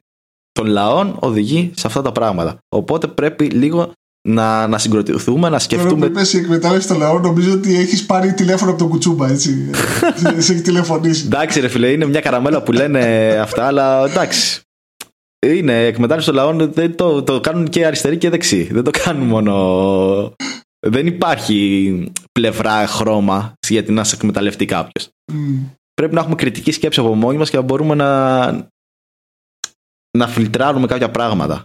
των λαών οδηγεί σε αυτά τα πράγματα. Οπότε πρέπει λίγο να, να συγκροτηθούμε, να σκεφτούμε. Τώρα που η εκμετάλλευση των λαών, νομίζω ότι έχεις πάρει τηλέφωνο από τον Κουτσούμπα, έτσι. [LAUGHS] σε έχει τηλεφωνήσει. εντάξει, ρε φίλε, είναι μια καραμέλα που λένε αυτά, αλλά εντάξει. Είναι εκμετάλλευση των λαών, δεν το, το κάνουν και αριστεροί και δεξί. Δεν το κάνουν μόνο. Δεν υπάρχει πλευρά χρώμα γιατί να σε εκμεταλλευτεί κάποιος. Πρέπει να έχουμε κριτική σκέψη από μόνοι μας και να μπορούμε να, να φιλτράρουμε κάποια πράγματα.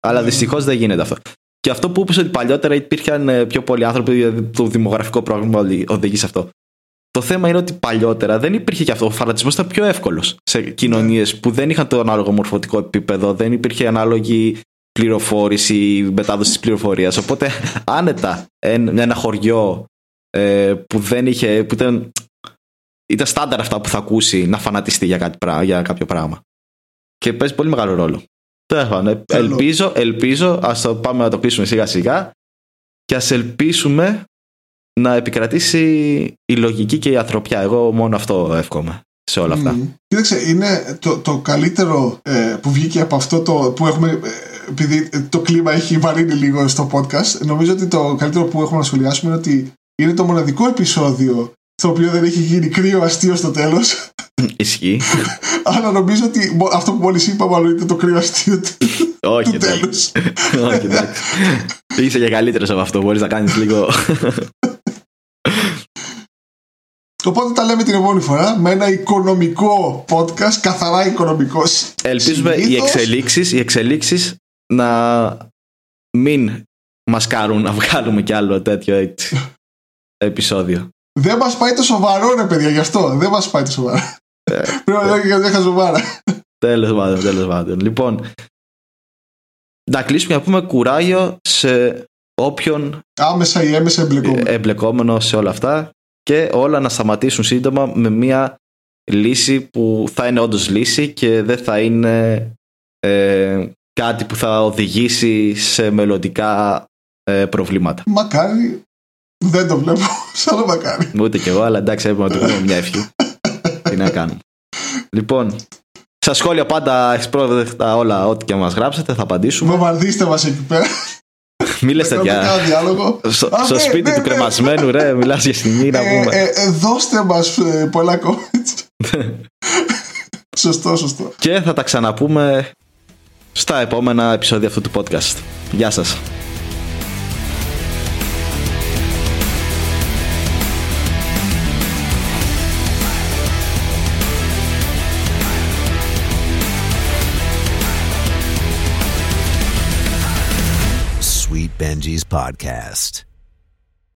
Αλλά mm. δυστυχώς δεν γίνεται αυτό. Και αυτό που είπες ότι παλιότερα υπήρχαν ε, πιο πολλοί άνθρωποι, δηλαδή το δημογραφικό πρόβλημα οδηγεί σε αυτό. Το θέμα είναι ότι παλιότερα δεν υπήρχε και αυτό. Ο φανατισμός ήταν πιο εύκολος σε κοινωνίες που δεν είχαν το ανάλογο μορφωτικό επίπεδο, δεν υπήρχε ανάλογη πληροφόρηση, μετάδοση της πληροφορίας. Οπότε άνετα ένα χωριό ε, που δεν είχε. Που ήταν, ήταν στάνταρ αυτά που θα ακούσει να φανατιστεί για, κάτι, για κάποιο πράγμα. Και παίζει πολύ μεγάλο ρόλο. Ελπίζω, ελπίζω, ας το πάμε να το κλείσουμε σιγά σιγά και ας ελπίσουμε να επικρατήσει η λογική και η ανθρωπιά. Εγώ μόνο αυτό εύχομαι σε όλα αυτά. Mm. Κοίταξε, είναι το, το καλύτερο ε, που βγήκε από αυτό το που έχουμε. Ε, επειδή το κλίμα έχει βαρύνει λίγο στο podcast, νομίζω ότι το καλύτερο που έχουμε να σχολιάσουμε είναι ότι είναι το μοναδικό επεισόδιο στο οποίο δεν έχει γίνει κρύο αστείο στο τέλος. Ισχύει. [LAUGHS] Αλλά νομίζω ότι αυτό που μόλις είπα, μάλλον είναι το κρύο αστείο του, Όχι, του τέλους. Όχι, εντάξει. [LAUGHS] Είσαι και καλύτερος από αυτό. Μπορείς να κάνεις λίγο. [LAUGHS] Οπότε τα λέμε την επόμενη φορά με ένα οικονομικό podcast, καθαρά οικονομικό. Ελπίζουμε οι εξελίξεις, οι εξελίξεις να μην μας κάνουν να βγάλουμε κι άλλο τέτοιο έτσι, επεισόδιο. Δεν μας πάει το σοβαρό ρε παιδιά γι' αυτό. Δεν μας πάει το σοβαρό. Ε, Πρέπει να λέω για χαζομάρα. Τέλος πάντων, τέλος πάντων. Λοιπόν, να κλείσουμε να πούμε κουράγιο σε όποιον Άμεσα ή έμεσα εμπλεκόμενο. εμπλεκόμενο σε όλα αυτά και όλα να σταματήσουν σύντομα με μια λύση που θα είναι όντως λύση και δεν θα είναι ε, κάτι που θα οδηγήσει σε μελλοντικά ε, προβλήματα. Μακάρι. Δεν το βλέπω. [LAUGHS] Σαν να μακάρι. Ούτε κι εγώ, αλλά εντάξει, έπρεπε να του πούμε μια ευχή. Τι να κάνουμε. Λοιπόν, στα σχόλια πάντα εισπρόβευτα όλα ό,τι και μας γράψετε, θα απαντήσουμε. Βομβαρδίστε μας εκεί πέρα. Μη λες Κάνουμε τέτοια. κανένα διάλογο. Στο, Α, στο ναι, σπίτι ναι, του ναι. κρεμασμένου, ρε, μιλάς για στιγμή να Ε, πούμε. ε, ε, δώστε μας πολλά comments. [LAUGHS] σωστό, σωστό. Και θα τα ξαναπούμε στα επόμενα επεισόδια αυτού του podcast. Γεια σας. Benji's podcast.